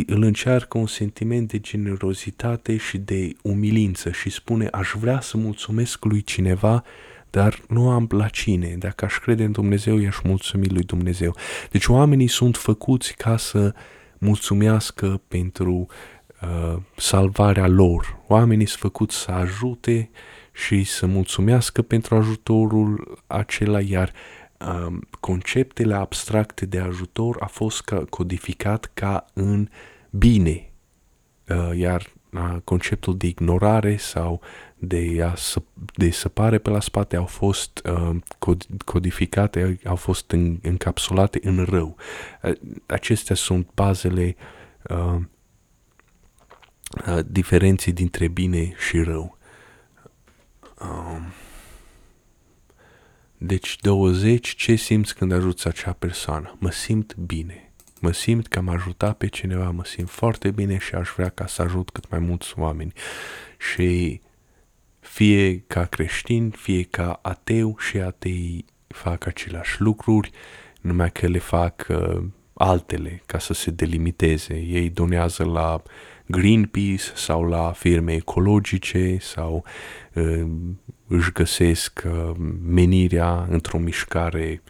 îl încearcă un sentiment de generozitate și de umilință și spune aș vrea să mulțumesc lui cineva dar nu am la cine. Dacă aș crede în Dumnezeu, i-aș mulțumi lui Dumnezeu. Deci oamenii sunt făcuți ca să mulțumească pentru uh, salvarea lor. Oamenii sunt făcuți să ajute și să mulțumească pentru ajutorul acela, iar uh, conceptele abstracte de ajutor a fost ca, codificat ca în bine, uh, iar uh, conceptul de ignorare sau de, a, de săpare pe la spate au fost uh, codificate, au fost în, încapsulate în rău. Uh, acestea sunt bazele uh, uh, diferenței dintre bine și rău. Uh, deci 20, ce simți când ajuți acea persoană? Mă simt bine. Mă simt că am ajutat pe cineva, mă simt foarte bine și aș vrea ca să ajut cât mai mulți oameni. Și fie ca creștin, fie ca ateu și atei fac aceleași lucruri, numai că le fac uh, altele ca să se delimiteze. Ei donează la Greenpeace sau la firme ecologice sau uh, își găsesc uh, menirea într-o mișcare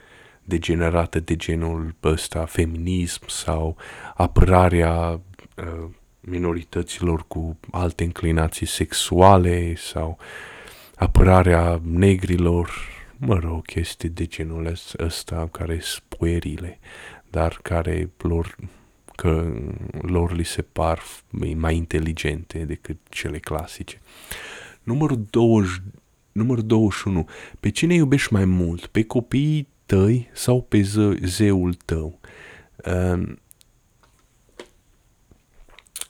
degenerată de genul ăsta, feminism sau apărarea uh, minorităților cu alte înclinații sexuale sau apărarea negrilor, mă rog, chestii de genul ăsta care sunt puerile, dar care lor, că lor li se par mai inteligente decât cele clasice. Numărul 20, numărul 21. Pe cine iubești mai mult? Pe copiii tăi sau pe zeul tău? Uh,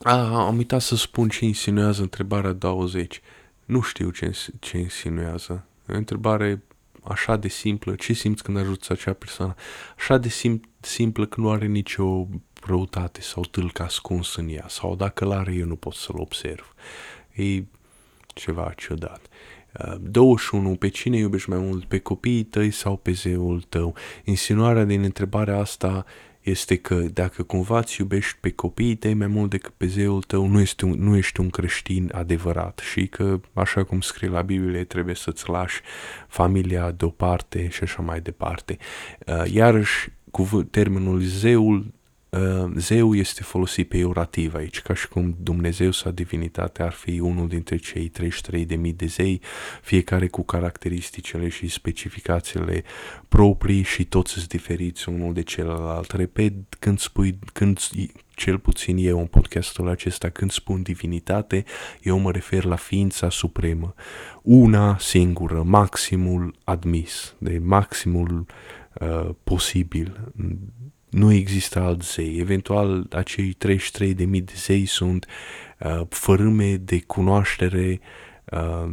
a, am uitat să spun ce insinuează întrebarea 20. Nu știu ce, ce insinuează. E o întrebare așa de simplă. Ce simți când ajuți acea persoană? Așa de sim- simplă că nu are nicio răutate sau tâlcă ascuns în ea. Sau dacă l-are, eu nu pot să-l observ. E ceva ciudat. 21. Pe cine iubești mai mult? Pe copiii tăi sau pe zeul tău? Insinuarea din întrebarea asta este că dacă cumva îți iubești pe copiii tăi mai mult decât pe zeul tău, nu, este un, nu ești un creștin adevărat și că, așa cum scrie la Biblie, trebuie să-ți lași familia deoparte și așa mai departe. Uh, iarăși, termenul zeul Uh, zeu este folosit pe orativ aici, ca și cum Dumnezeu sau divinitate ar fi unul dintre cei 33.000 de zei, fiecare cu caracteristicile și specificațiile proprii și toți sunt diferiți unul de celălalt. Repet, când spui, când cel puțin eu în podcastul acesta, când spun divinitate, eu mă refer la ființa supremă, una singură, maximul admis, de maximul uh, posibil nu există alt zei. Eventual, acei 33.000 de zei sunt uh, fărâme de cunoaștere uh,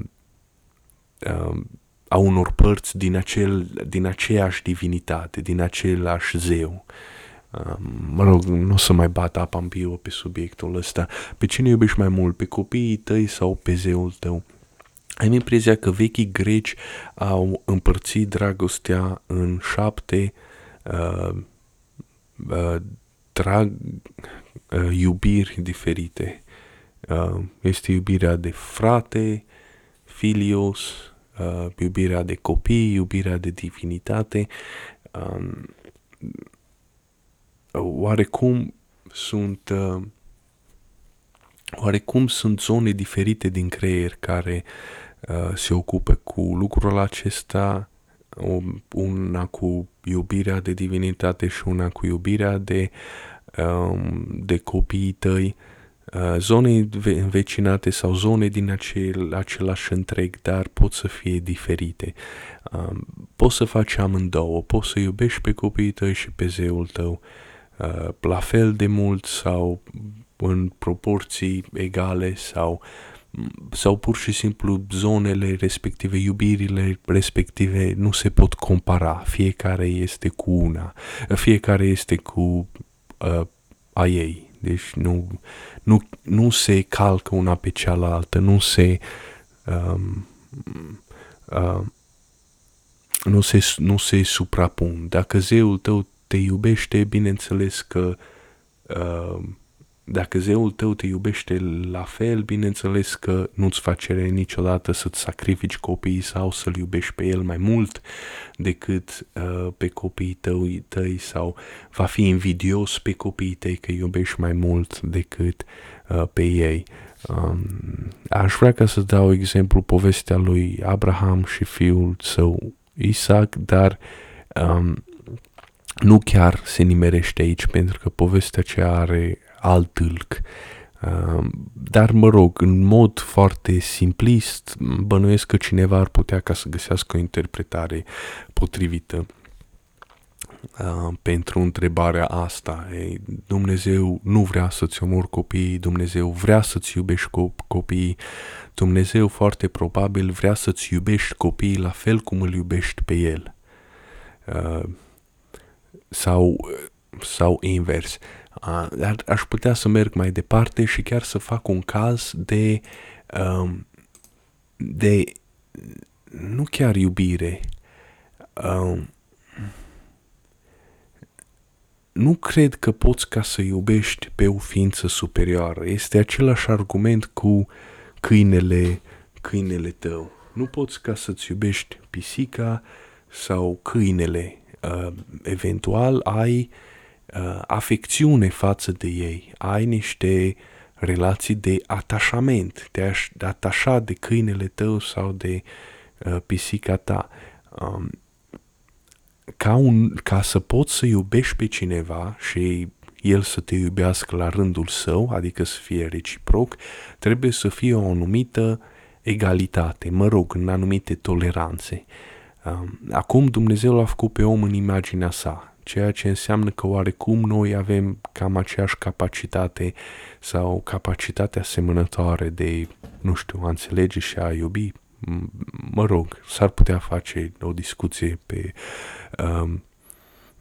uh, a unor părți din, acel, din aceeași divinitate, din același zeu. Uh, mă rog, nu o să mai bat apa în bio pe subiectul ăsta. Pe cine iubești mai mult, pe copiii tăi sau pe zeul tău? Am impresia că vechii greci au împărțit dragostea în șapte uh, uh, drag, uh, iubiri diferite. Uh, este iubirea de frate, filios, uh, iubirea de copii, iubirea de divinitate. Um, oarecum sunt uh, oarecum sunt zone diferite din creier care uh, se ocupă cu lucrul acesta, una cu iubirea de divinitate și una cu iubirea de, um, de copiii tăi, uh, zone învecinate sau zone din acel, același întreg, dar pot să fie diferite. Um, poți să faci amândouă, poți să iubești pe copiii tăi și pe zeul tău uh, la fel de mult sau în proporții egale sau sau pur și simplu zonele respective, iubirile respective nu se pot compara. Fiecare este cu una, fiecare este cu uh, a ei. Deci nu, nu, nu se calcă una pe cealaltă, nu se um, uh, nu se, nu se suprapun. Dacă zeul tău te iubește, bineînțeles că uh, dacă zeul tău te iubește la fel, bineînțeles că nu-ți face niciodată să-ți sacrifici copiii sau să-l iubești pe el mai mult decât uh, pe copiii tăi, tăi sau va fi invidios pe copiii tăi că iubești mai mult decât uh, pe ei. Um, aș vrea ca să dau exemplu povestea lui Abraham și fiul său Isaac, dar um, nu chiar se nimerește aici, pentru că povestea aceea are alt tâlc. Dar, mă rog, în mod foarte simplist, bănuiesc că cineva ar putea ca să găsească o interpretare potrivită uh, pentru întrebarea asta. Ei, Dumnezeu nu vrea să-ți omori copiii, Dumnezeu vrea să-ți iubești copiii, Dumnezeu foarte probabil vrea să-ți iubești copiii la fel cum îl iubești pe El. Uh, sau, sau invers. Dar aș putea să merg mai departe și chiar să fac un caz de, um, de nu chiar iubire. Um, nu cred că poți ca să iubești pe o ființă superioară. Este același argument cu câinele, câinele tău. Nu poți ca să-ți iubești pisica sau câinele. Uh, eventual ai uh, uh, afecțiune față de ei, ai niște relații de atașament, de a de atașa de câinele tău sau de uh, pisica ta. Um, ca, un, ca să poți să iubești pe cineva și el să te iubească la rândul său, adică să fie reciproc, trebuie să fie o anumită egalitate, mă rog, în anumite toleranțe. Um, acum Dumnezeu l-a făcut pe om în imaginea sa, ceea ce înseamnă că oarecum noi avem cam aceeași capacitate sau capacitate asemănătoare de, nu știu, a înțelege și a iubi. Mă rog, s-ar putea face o discuție pe, um,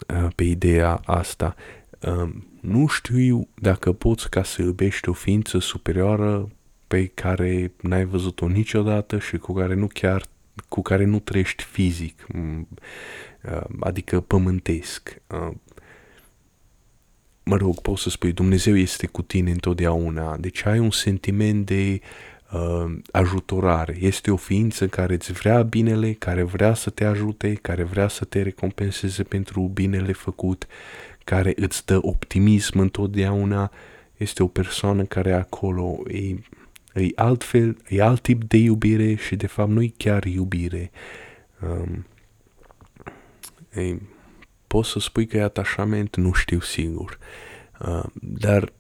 uh, pe ideea asta. Um, nu știu dacă poți ca să iubești o ființă superioară pe care n-ai văzut-o niciodată și cu care nu chiar cu care nu trăiești fizic. Uh, adică pământesc. Uh, mă rog, poți să spui, Dumnezeu este cu tine întotdeauna, deci ai un sentiment de uh, ajutorare. Este o ființă care îți vrea binele, care vrea să te ajute, care vrea să te recompenseze pentru binele făcut, care îți dă optimism întotdeauna. Este o persoană care acolo e, e altfel, e alt tip de iubire și de fapt nu e chiar iubire. Um, ei, poți să spui că e atașament, nu știu sigur. Uh, dar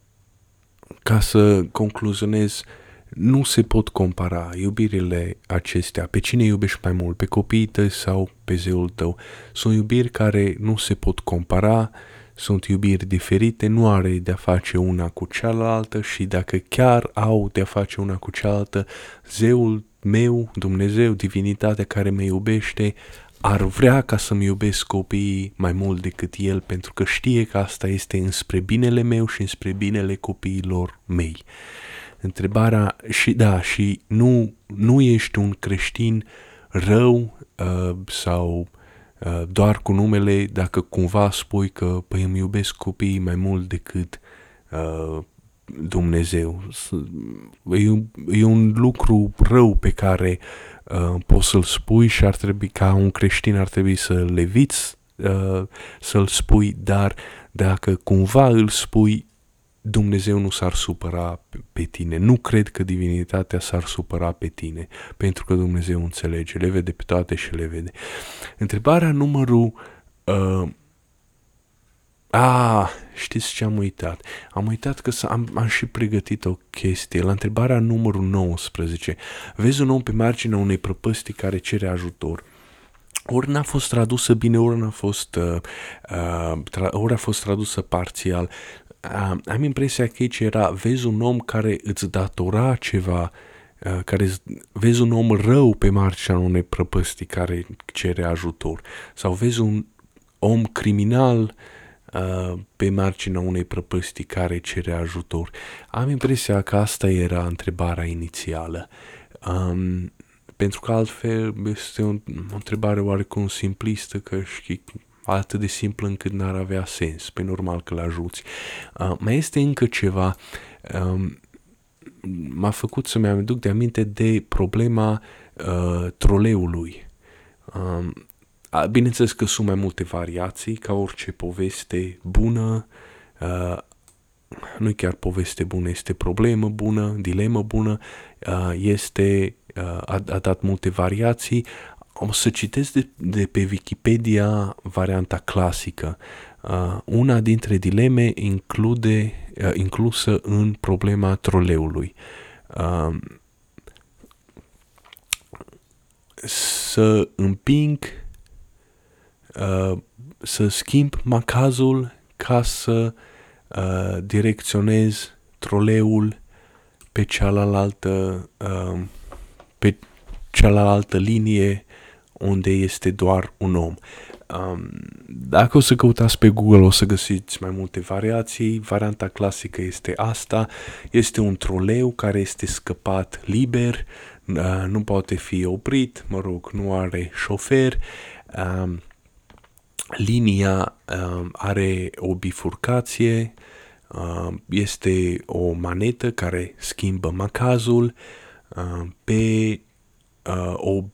ca să concluzionez, nu se pot compara iubirile acestea. Pe cine iubești mai mult, pe copiii tăi sau pe zeul tău? Sunt iubiri care nu se pot compara, sunt iubiri diferite, nu are de-a face una cu cealaltă și dacă chiar au de-a face una cu cealaltă, zeul meu, Dumnezeu, divinitatea care mă iubește, ar vrea ca să-mi iubesc copiii mai mult decât el, pentru că știe că asta este înspre binele meu și înspre binele copiilor mei. întrebarea și da, și nu, nu ești un creștin rău uh, sau uh, doar cu numele dacă cumva spui că păi îmi iubesc copiii mai mult decât uh, Dumnezeu. E un, e un lucru rău pe care uh, poți să-l spui și ar trebui, ca un creștin ar trebui să le eviți uh, să-l spui, dar dacă cumva îl spui, Dumnezeu nu s-ar supăra pe tine. Nu cred că divinitatea s-ar supăra pe tine, pentru că Dumnezeu înțelege, le vede pe toate și le vede. Întrebarea numărul uh, a, știți ce am uitat? Am uitat că am, am și pregătit o chestie. La întrebarea numărul 19, vezi un om pe marginea unei prăpăstii care cere ajutor. Ori n-a fost tradusă bine, ori n-a fost, uh, uh, tra- ori a fost tradusă parțial. Uh, am impresia că aici era, vezi un om care îți datora ceva, uh, care vezi un om rău pe marginea unei prăpăstii care cere ajutor. Sau vezi un om criminal uh, Uh, pe marginea unei prăpăstii care cere ajutor. Am impresia că asta era întrebarea inițială. Um, pentru că altfel este o, o întrebare oarecum simplistă, că știi, atât de simplă încât n-ar avea sens. Pe normal că l ajuți. Uh, mai este încă ceva. Um, m-a făcut să-mi aduc de aminte de problema uh, troleului. Um, Bineînțeles că sunt mai multe variații, ca orice poveste bună, uh, nu chiar poveste bună, este problemă bună, dilemă bună, uh, este, uh, a, a dat multe variații. O să citesc de, de pe Wikipedia varianta clasică. Uh, una dintre dileme include, uh, inclusă în problema troleului. Uh, să împing Uh, să schimb macazul ca să uh, direcționez troleul pe cealaltă, uh, pe cealaltă linie unde este doar un om. Um, dacă o să căutați pe Google o să găsiți mai multe variații. Varianta clasică este asta. Este un troleu care este scăpat liber, uh, nu poate fi oprit, mă rog, nu are șofer. Um, linia uh, are o bifurcație, uh, este o manetă care schimbă macazul, uh, pe uh, o,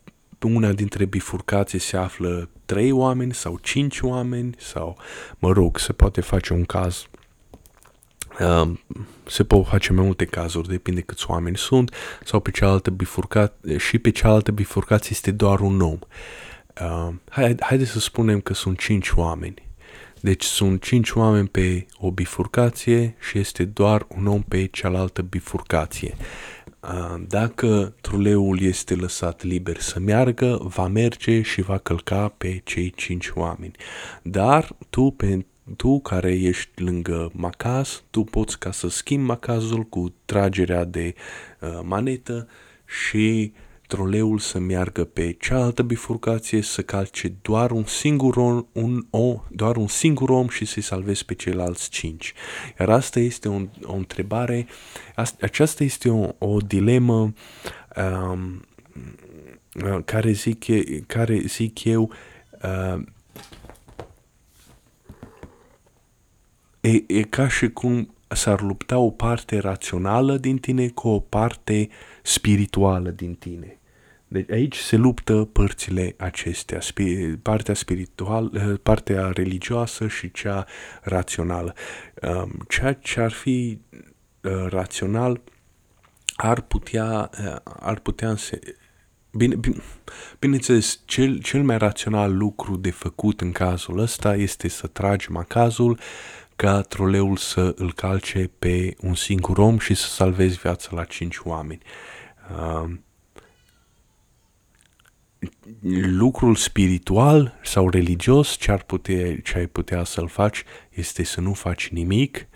una dintre bifurcații se află trei oameni sau cinci oameni sau, mă rog, se poate face un caz Uh, se pot face mai multe cazuri, depinde câți oameni sunt, sau pe cealaltă bifurcație, și pe cealaltă bifurcație este doar un om. Uh, uh, hai, haide să spunem că sunt cinci oameni. Deci sunt cinci oameni pe o bifurcație și este doar un om pe cealaltă bifurcație. Uh, dacă truleul este lăsat liber să meargă, va merge și va călca pe cei cinci oameni. Dar tu, pe, tu care ești lângă macaz, tu poți ca să schimbi macazul cu tragerea de uh, manetă și uh, troleul să meargă pe cealaltă bifurcație, să calce doar un singur om, un, o, doar un singur om și să-i salvezi pe ceilalți cinci. Iar asta este o, o întrebare, aceasta este o, o dilemă um, care, zic, care zic eu uh, e, e ca și cum s-ar lupta o parte rațională din tine cu o parte spirituală din tine. Deci aici se luptă părțile acestea, partea spirituală, eh, partea religioasă și cea rațională. Ehm, ceea ce ar fi eh, rațional ar putea, eh, ar putea înse- Bine, bine, bineînțeles, cel, cel mai rațional lucru de făcut în cazul ăsta este să tragi macazul ca troleul să îl calce pe un singur om și să salvezi viața la cinci oameni. Uh, lucrul spiritual sau religios ce, ar putea, ce ai putea să-l faci este să nu faci nimic,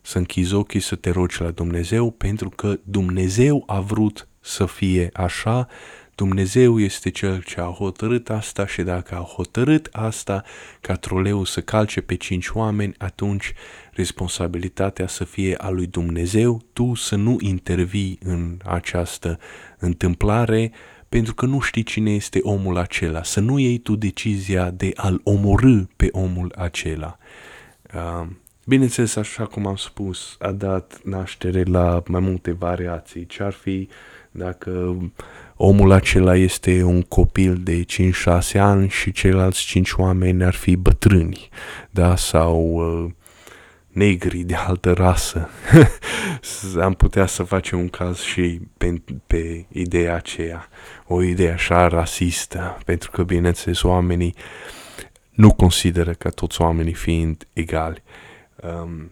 să închizi ochii, să te rogi la Dumnezeu, pentru că Dumnezeu a vrut să fie așa, Dumnezeu este cel ce a hotărât asta și dacă a hotărât asta ca troleul să calce pe cinci oameni, atunci responsabilitatea să fie a lui Dumnezeu, tu să nu intervii în această întâmplare pentru că nu știi cine este omul acela, să nu iei tu decizia de a-l omorâ pe omul acela. Uh, bineînțeles, așa cum am spus, a dat naștere la mai multe variații. Ce ar fi dacă omul acela este un copil de 5-6 ani și ceilalți 5 oameni ar fi bătrâni, da, sau uh, negri de altă rasă. Am putea să facem un caz și pe, pe ideea aceea, o idee așa rasistă, pentru că, bineînțeles, oamenii nu consideră că toți oamenii fiind egali. Um,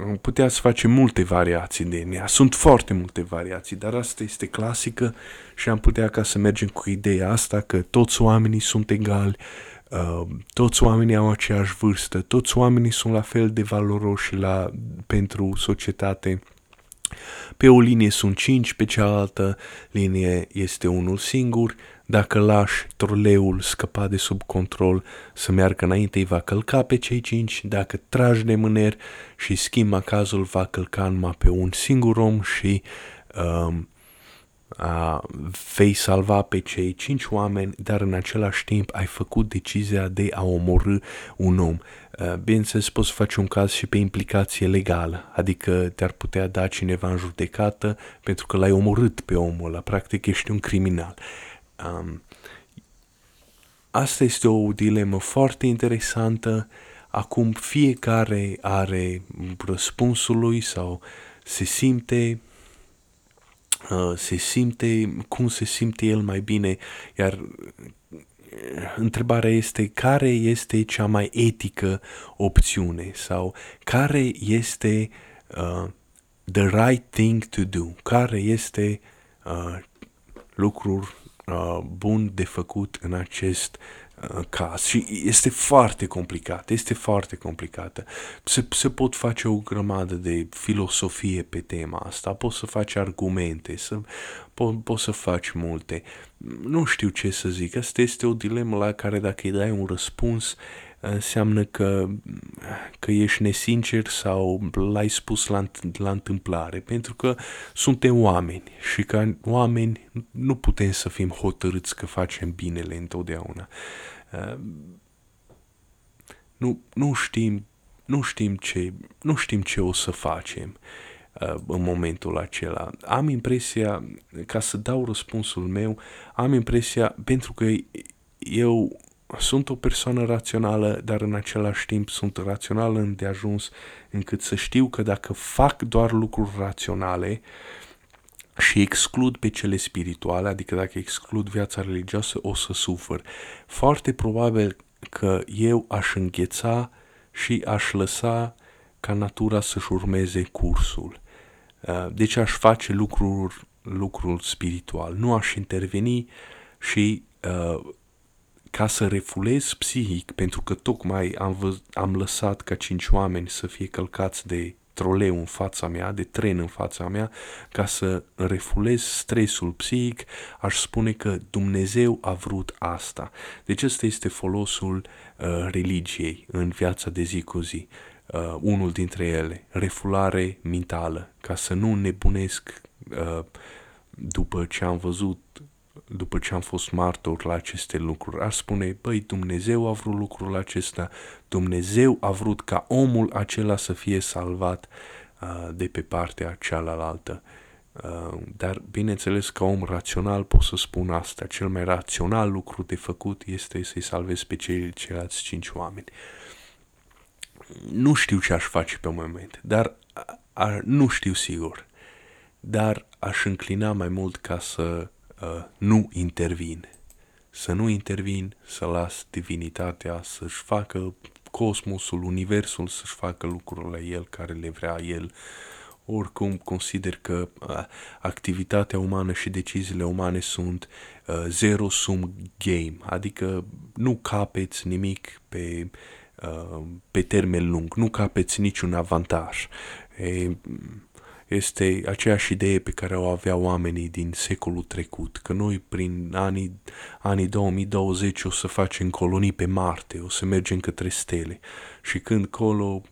am putea să facem multe variații de ea. Sunt foarte multe variații, dar asta este clasică și am putea ca să mergem cu ideea asta că toți oamenii sunt egali, uh, toți oamenii au aceeași vârstă, toți oamenii sunt la fel de valoroși la, pentru societate. Pe o linie sunt cinci, pe cealaltă linie este unul singur. Dacă lași troleul scăpa de sub control să meargă înainte, îi va călca pe cei cinci. Dacă tragi de mâner și schimba cazul, va călca numai pe un singur om și um, a, vei salva pe cei cinci oameni, dar în același timp ai făcut decizia de a omorâ un om. Bineînțeles, poți face un caz și pe implicație legală, adică te-ar putea da cineva în judecată pentru că l-ai omorât pe omul ăla, practic ești un criminal. Um, asta este o dilemă foarte interesantă. Acum fiecare are răspunsul lui sau se simte Uh, se simte, cum se simte el mai bine, iar uh, întrebarea este care este cea mai etică opțiune? Sau care este uh, the right thing to do, care este uh, lucrul uh, bun de făcut în acest Uh, caz și este foarte complicat, este foarte complicată. Se, se pot face o grămadă de filosofie pe tema asta, poți să faci argumente, să, po, poți să faci multe. Nu știu ce să zic, asta este o dilemă la care dacă îi dai un răspuns, înseamnă că, că ești nesincer sau l-ai spus la, la întâmplare, pentru că suntem oameni și ca oameni nu putem să fim hotărâți că facem binele întotdeauna. Nu, nu știm nu știm ce, nu știm ce o să facem în momentul acela. Am impresia, ca să dau răspunsul meu, am impresia, pentru că eu sunt o persoană rațională, dar în același timp sunt rațională îndeajuns încât să știu că dacă fac doar lucruri raționale și exclud pe cele spirituale, adică dacă exclud viața religioasă, o să sufăr. Foarte probabil că eu aș îngheța și aș lăsa ca natura să-și urmeze cursul. Uh, deci aș face lucruri, lucrul spiritual, nu aș interveni și uh, ca să refulez psihic, pentru că tocmai am, văz- am lăsat ca cinci oameni să fie călcați de troleu în fața mea, de tren în fața mea, ca să refulez stresul psihic, aș spune că Dumnezeu a vrut asta. Deci ăsta este folosul uh, religiei în viața de zi cu zi. Uh, unul dintre ele, refulare mentală, ca să nu nebunesc uh, după ce am văzut după ce am fost martor la aceste lucruri, ar spune, băi, Dumnezeu a vrut lucrul acesta, Dumnezeu a vrut ca omul acela să fie salvat uh, de pe partea cealaltă. Uh, dar, bineînțeles, ca om rațional pot să spun asta. Cel mai rațional lucru de făcut este să-i salvezi pe cei ceilalți cinci oameni. Nu știu ce aș face pe moment, dar a, a, nu știu sigur. Dar aș înclina mai mult ca să uh, nu intervin. Să nu intervin, să las divinitatea să-și facă cosmosul, universul să-și facă lucrurile el care le vrea el. Oricum consider că uh, activitatea umană și deciziile umane sunt uh, zero sum game, adică nu capeți nimic pe, uh, pe termen lung, nu capeți niciun avantaj. E, este aceeași idee pe care o aveau oamenii din secolul trecut, că noi prin anii, anii 2020 o să facem colonii pe Marte, o să mergem către stele și când colo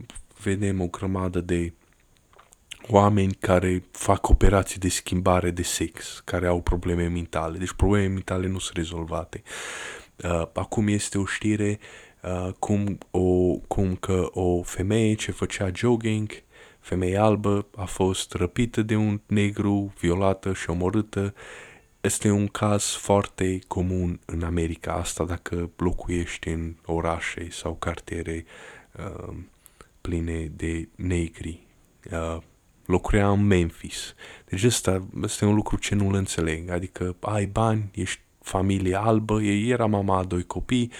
vedem o grămadă de oameni care fac operații de schimbare de sex, care au probleme mentale. Deci probleme mentale nu sunt rezolvate. Uh, acum este o știre uh, cum, o, cum că o femeie ce făcea jogging, femeie albă, a fost răpită de un negru, violată și omorâtă. Este un caz foarte comun în America asta dacă locuiești în orașe sau cartiere uh, pline de negri. Uh, locuia în Memphis. Deci ăsta este un lucru ce nu-l înțeleg. Adică ai bani, ești familie albă, ei era mama a doi copii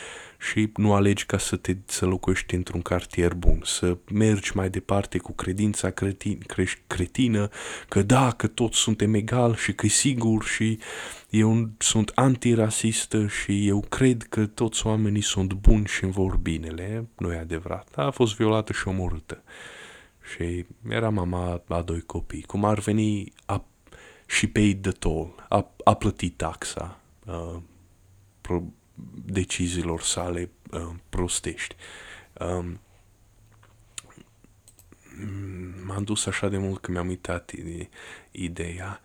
și nu alegi ca să te să locuiești într-un cartier bun, să mergi mai departe cu credința cretin, crești cretină, că da, că toți suntem egal și că e sigur și eu sunt antirasistă și eu cred că toți oamenii sunt buni și îmi vor binele. Nu e adevărat. A fost violată și omorâtă și era mama la doi copii. Cum ar veni, a, și paid the toll, a, a plătit taxa uh, pro, deciziilor sale uh, prostești. Um, m-am dus așa de mult că mi-am uitat de ideea.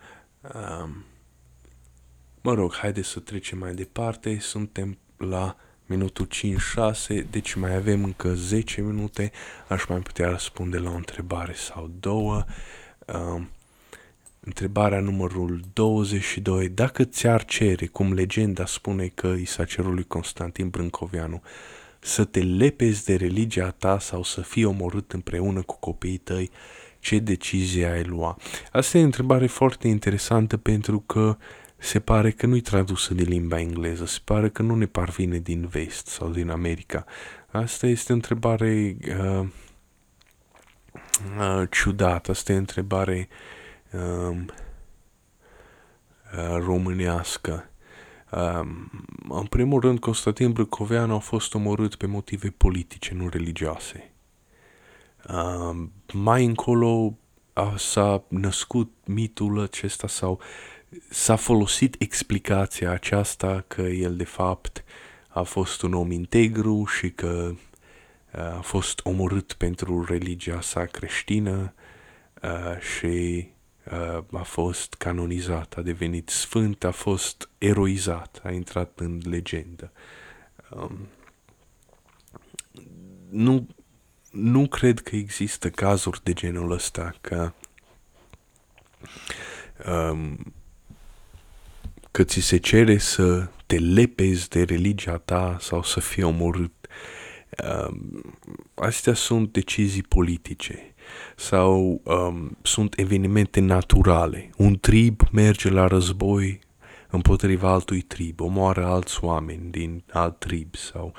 Um, mă rog, haideți să trecem mai departe. Suntem la minutul 5-6, deci mai avem încă 10 minute, aș mai putea răspunde la o întrebare sau două. Uh, întrebarea numărul 22, dacă ți-ar cere, cum legenda spune că i s-a cerut lui Constantin Brâncoveanu, să te lepezi de religia ta sau să fii omorât împreună cu copiii tăi, ce decizie ai lua? Asta e o întrebare foarte interesantă pentru că uh, se pare că nu-i tradusă din limba engleză, se pare că nu ne parvine din vest sau din America. Asta este o întrebare uh, uh, ciudată, asta e o întrebare uh, uh, românească. Uh, în primul rând, Constantin Brâcoveanu a fost omorât pe motive politice, nu religioase. Uh, mai încolo a, s-a născut mitul acesta sau s-a folosit explicația aceasta că el de fapt a fost un om integru și că uh, a fost omorât pentru religia sa creștină uh, și uh, a fost canonizat, a devenit sfânt, a fost eroizat, a intrat în legendă. Um, nu, nu cred că există cazuri de genul ăsta că um, că ți se cere să te lepezi de religia ta sau să fii omorât. Um, astea sunt decizii politice sau um, sunt evenimente naturale. Un trib merge la război împotriva altui trib, omoară alți oameni din alt trib sau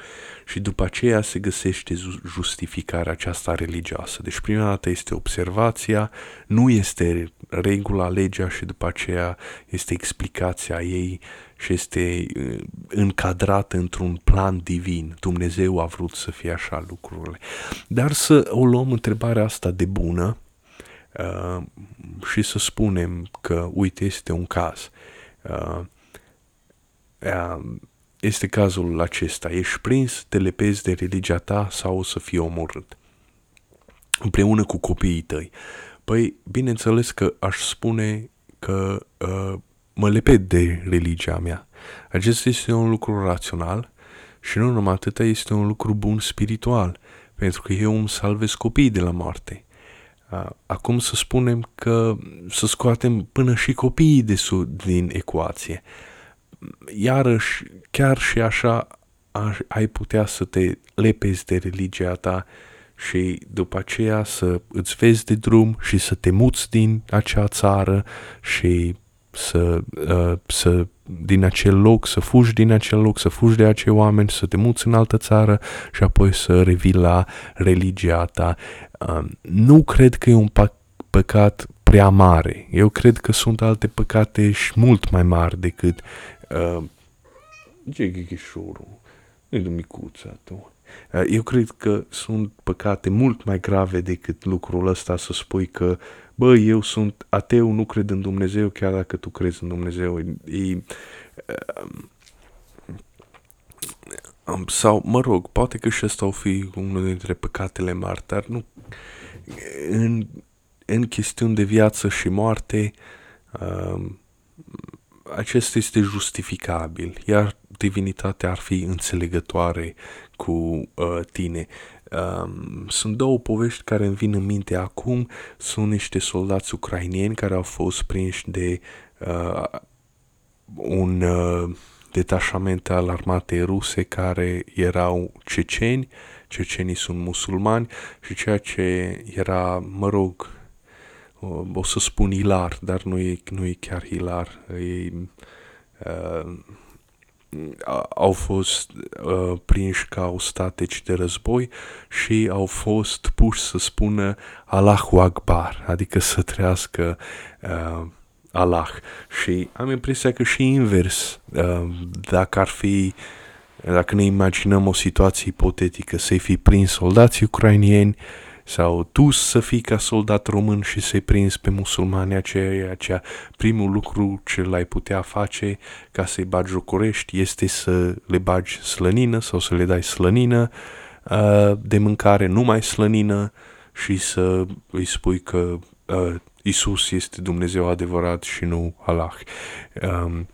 și după aceea se găsește justificarea aceasta religioasă. Deci prima dată este observația, nu este regula, legea și după aceea este explicația ei și este uh, încadrată într-un plan divin. Dumnezeu a vrut să fie așa lucrurile. Dar să o luăm întrebarea asta de bună uh, și să spunem că, uite, este un caz. Uh, uh, este cazul acesta. Ești prins, te lepezi de religia ta sau o să fii omorât. Împreună cu copiii tăi. Păi, bineînțeles că aș spune că uh, mă leped de religia mea. Acesta este un lucru rațional și nu numai atâta este un lucru bun spiritual, pentru că eu îmi salvez copiii de la moarte. Uh, acum să spunem că să scoatem până și copiii de sud din ecuație. Iarăși, chiar și așa ai putea să te lepezi de religia ta și după aceea să îți vezi de drum și să te muți din acea țară și să, uh, să din acel loc, să fugi din acel loc, să fugi de acei oameni, să te muți în altă țară și apoi să revii la religia ta. Uh, nu cred că e un păcat prea mare. Eu cred că sunt alte păcate și mult mai mari decât uh, ce ghișorul? Nu-i micuța tu. Eu cred că sunt păcate mult mai grave decât lucrul ăsta să spui că bă, eu sunt ateu, nu cred în Dumnezeu, chiar dacă tu crezi în Dumnezeu. E, e, um, sau, mă rog, poate că și ăsta o fi unul dintre păcatele mari, dar nu, în, în chestiuni de viață și moarte, um, acesta este justificabil, iar divinitatea ar fi înțelegătoare cu uh, tine. Um, sunt două povești care îmi vin în minte acum. Sunt niște soldați ucrainieni care au fost prinși de uh, un uh, detașament al armatei ruse care erau ceceni. Cecenii sunt musulmani și ceea ce era, mă rog, o să spun hilar, dar nu e, nu e chiar hilar. E, uh, au fost uh, prinși ca ostateci de război și au fost puși să spună Allahu Akbar, adică să trăiască uh, Allah. Și am impresia că și invers, uh, dacă ar fi, dacă ne imaginăm o situație ipotetică, să-i fi prins soldații ucrainieni, uh, sau tu să fii ca soldat român și să-i prinzi pe musulmani aceia, aceea, primul lucru ce l-ai putea face ca să-i bagi jocorești este să le bagi slănină sau să le dai slănină uh, de mâncare, numai slănină și să îi spui că uh, Isus este Dumnezeu adevărat și nu Allah. Um,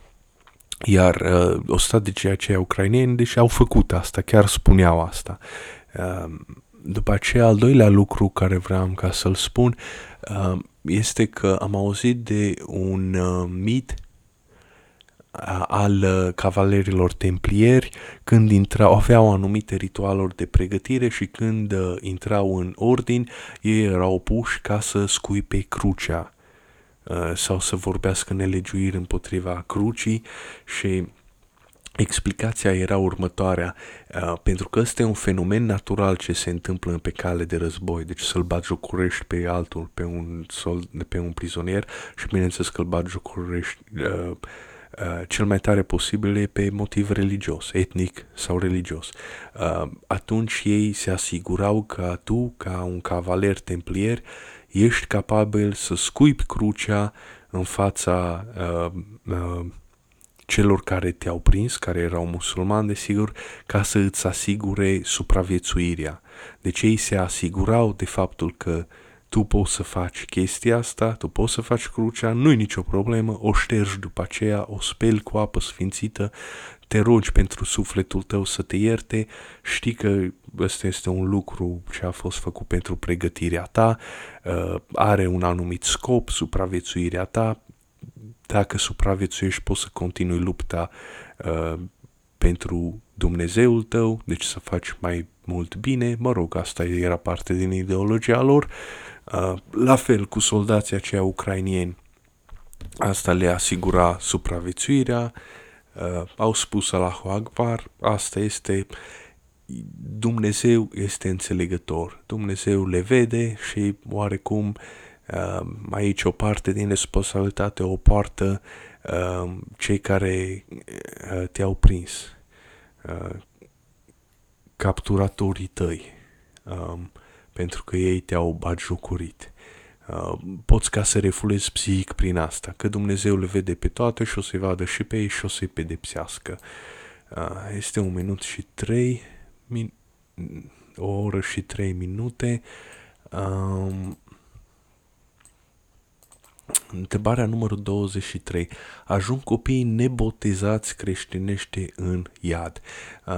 iar uh, ostaticii aceia ucraineni, deși au făcut asta, chiar spuneau asta. Uh, după aceea, al doilea lucru care vreau ca să-l spun uh, este că am auzit de un uh, mit uh, al cavalerilor templieri când intrau, aveau anumite ritualuri de pregătire și când intrau în ordin, ei erau puși ca să scuipe crucea sau să vorbească nelegiuiri împotriva crucii și Explicația era următoarea, uh, pentru că ăsta e un fenomen natural ce se întâmplă pe cale de război, deci să-l jocurești pe altul, pe un, sol, pe un prizonier și bineînțeles că îl jocurești uh, uh, cel mai tare posibil e pe motiv religios, etnic sau religios. Uh, atunci ei se asigurau că tu, ca un cavaler templier, ești capabil să scuipi crucea în fața uh, uh, celor care te-au prins, care erau musulmani, desigur, ca să îți asigure supraviețuirea. Deci ei se asigurau de faptul că tu poți să faci chestia asta, tu poți să faci crucea, nu-i nicio problemă, o ștergi după aceea, o speli cu apă sfințită, te rogi pentru sufletul tău să te ierte, știi că ăsta este un lucru ce a fost făcut pentru pregătirea ta, uh, are un anumit scop, supraviețuirea ta, dacă supraviețuiești, poți să continui lupta uh, pentru Dumnezeul tău, deci să faci mai mult bine, mă rog, asta era parte din ideologia lor. Uh, la fel cu soldații aceia ucrainieni, asta le asigura supraviețuirea, uh, au spus Allahu Akbar, asta este Dumnezeu este înțelegător, Dumnezeu le vede și oarecum uh, Uh, aici o parte din responsabilitate o poartă uh, cei care uh, te-au prins, uh, capturatorii tăi, um, pentru că ei te-au batjocurit. Uh, poți ca să refulezi psihic prin asta, că Dumnezeu le vede pe toate și o să-i vadă și pe ei și o să-i pedepsească. Uh, este un minut și trei, min- o oră și trei minute. Um, Întrebarea numărul 23. Ajung copiii nebotezați creștinește în iad?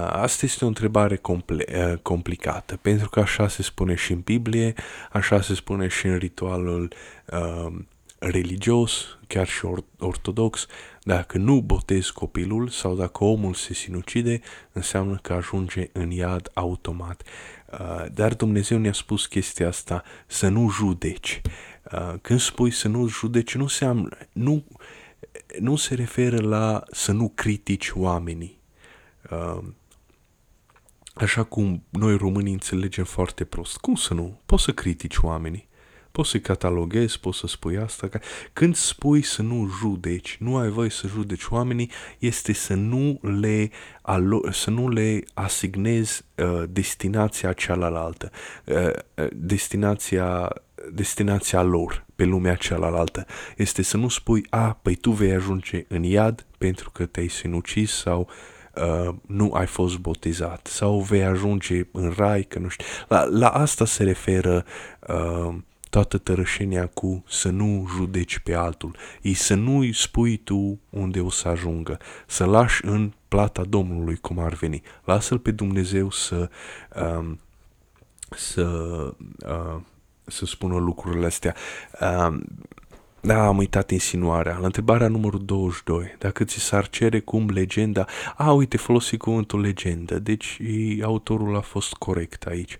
Asta este o întrebare compl- complicată, pentru că așa se spune și în Biblie, așa se spune și în ritualul uh, religios, chiar și or- ortodox, dacă nu botezi copilul sau dacă omul se sinucide, înseamnă că ajunge în iad automat. Uh, dar Dumnezeu ne-a spus chestia asta, să nu judeci. Uh, când spui să nu judeci, nu, seamnă, nu, nu se referă la să nu critici oamenii. Uh, așa cum noi românii înțelegem foarte prost. Cum să nu? Poți să critici oamenii. Poți să-i cataloghezi, poți să spui asta. Când spui să nu judeci, nu ai voie să judeci oamenii, este să nu le, alo- să nu le asignezi uh, destinația cealaltă. Uh, uh destinația destinația lor pe lumea cealaltă. Este să nu spui, a, păi tu vei ajunge în iad pentru că te-ai sinucis sau uh, nu ai fost botezat sau vei ajunge în rai, că nu știu. La, la asta se referă uh, toată tărășenia cu să nu judeci pe altul, ei să nu-i spui tu unde o să ajungă, să lași în plata Domnului cum ar veni. Lasă-L pe Dumnezeu să, um, să, uh, să spună lucrurile astea. Um, da, am uitat insinuarea. La întrebarea numărul 22, dacă ți s-ar cere cum legenda... A, uite, folosi cuvântul legendă, deci autorul a fost corect aici,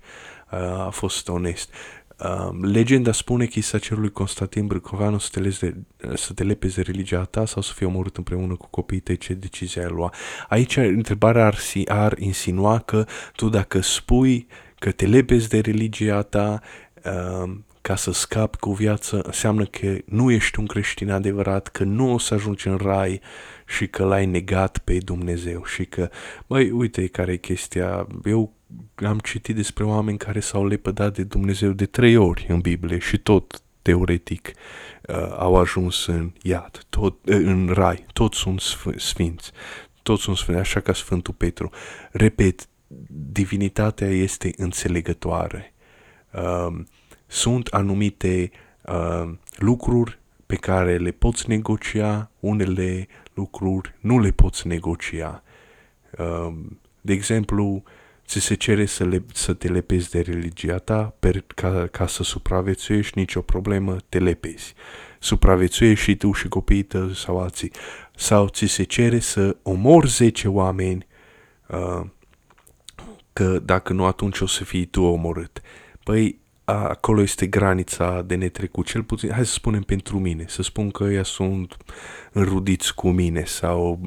a fost onest. Uh, legenda spune că Isa cerului Constantin Brâcovanu să te, leze, să te lepezi de religia ta sau să fie omorât împreună cu copiii tăi, ce decizie ai lua. Aici întrebarea ar, ar insinua că tu dacă spui că te lepezi de religia ta uh, ca să scapi cu viață, înseamnă că nu ești un creștin adevărat, că nu o să ajungi în rai și că l-ai negat pe Dumnezeu și că, băi, uite care e chestia, eu am citit despre oameni care s-au lepădat de Dumnezeu de trei ori în Biblie și tot teoretic uh, au ajuns în iad, tot, uh, în rai, toți sunt sfinți, toți sunt sfinți, așa ca Sfântul Petru. Repet, divinitatea este înțelegătoare. Uh, sunt anumite uh, lucruri pe care le poți negocia, unele lucruri nu le poți negocia. Uh, de exemplu, ți se cere să, le, să te lepezi de religia ta per, ca, ca să supraviețuiești, nicio problemă, te lepezi. Supraviețuiești și tu și copiii tăi sau alții. Sau ți se cere să omori 10 oameni, uh, că dacă nu atunci o să fii tu omorât. Păi acolo este granița de netrecut, cel puțin, hai să spunem pentru mine, să spun că ăia sunt înrudiți cu mine sau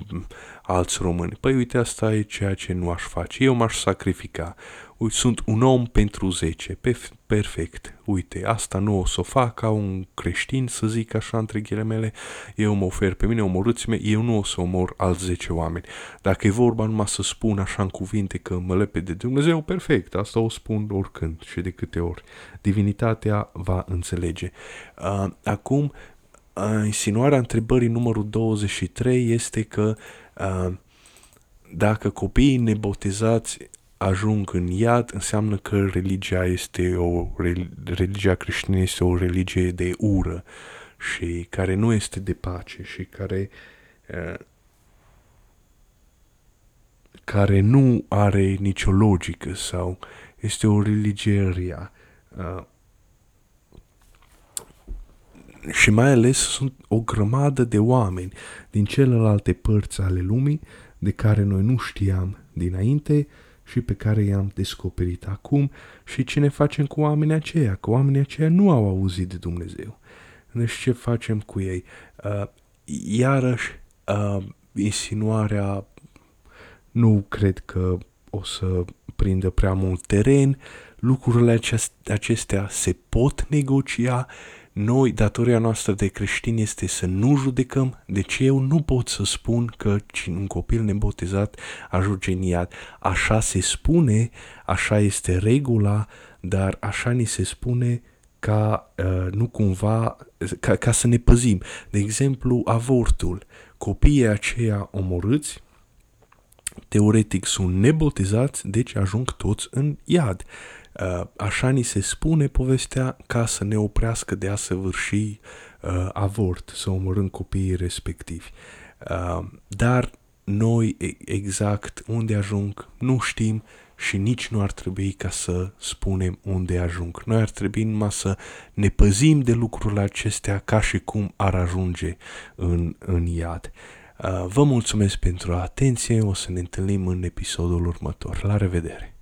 alți români. Păi uite, asta e ceea ce nu aș face. Eu m-aș sacrifica. Uite, sunt un om pentru zece. Perfect. Uite, asta nu o să o fac ca un creștin, să zic așa între mele. Eu mă ofer pe mine, omorâți-mă, eu nu o să omor alți zece oameni. Dacă e vorba numai să spun așa în cuvinte că mă lepe de Dumnezeu, perfect. Asta o spun oricând și de câte ori. Divinitatea va înțelege. Uh, acum, uh, insinuarea întrebării numărul 23 este că uh, dacă copiii nebotezați ajung în iad, înseamnă că religia este o religia creștină este o religie de ură și care nu este de pace și care uh, care nu are nicio logică sau este o religie rea. Uh, și mai ales sunt o grămadă de oameni din celelalte părți ale lumii de care noi nu știam dinainte și pe care i-am descoperit acum și ce ne facem cu oamenii aceia, că oamenii aceia nu au auzit de Dumnezeu. Deci ce facem cu ei? Uh, iarăși, uh, insinuarea nu cred că o să prindă prea mult teren, lucrurile acestea se pot negocia, noi, datoria noastră de creștini este să nu judecăm, deci eu nu pot să spun că un copil nebotezat ajunge în iad. Așa se spune, așa este regula, dar așa ni se spune ca uh, nu cumva, ca, ca să ne păzim. De exemplu, avortul. Copiii aceia omorâți, teoretic sunt nebotezați, deci ajung toți în iad. Uh, așa ni se spune povestea ca să ne oprească de a săvârși uh, avort, să omorâm copiii respectivi. Uh, dar noi exact unde ajung nu știm și nici nu ar trebui ca să spunem unde ajung. Noi ar trebui numai să ne păzim de lucrurile acestea ca și cum ar ajunge în, în iad. Vă mulțumesc pentru atenție, o să ne întâlnim în episodul următor. La revedere!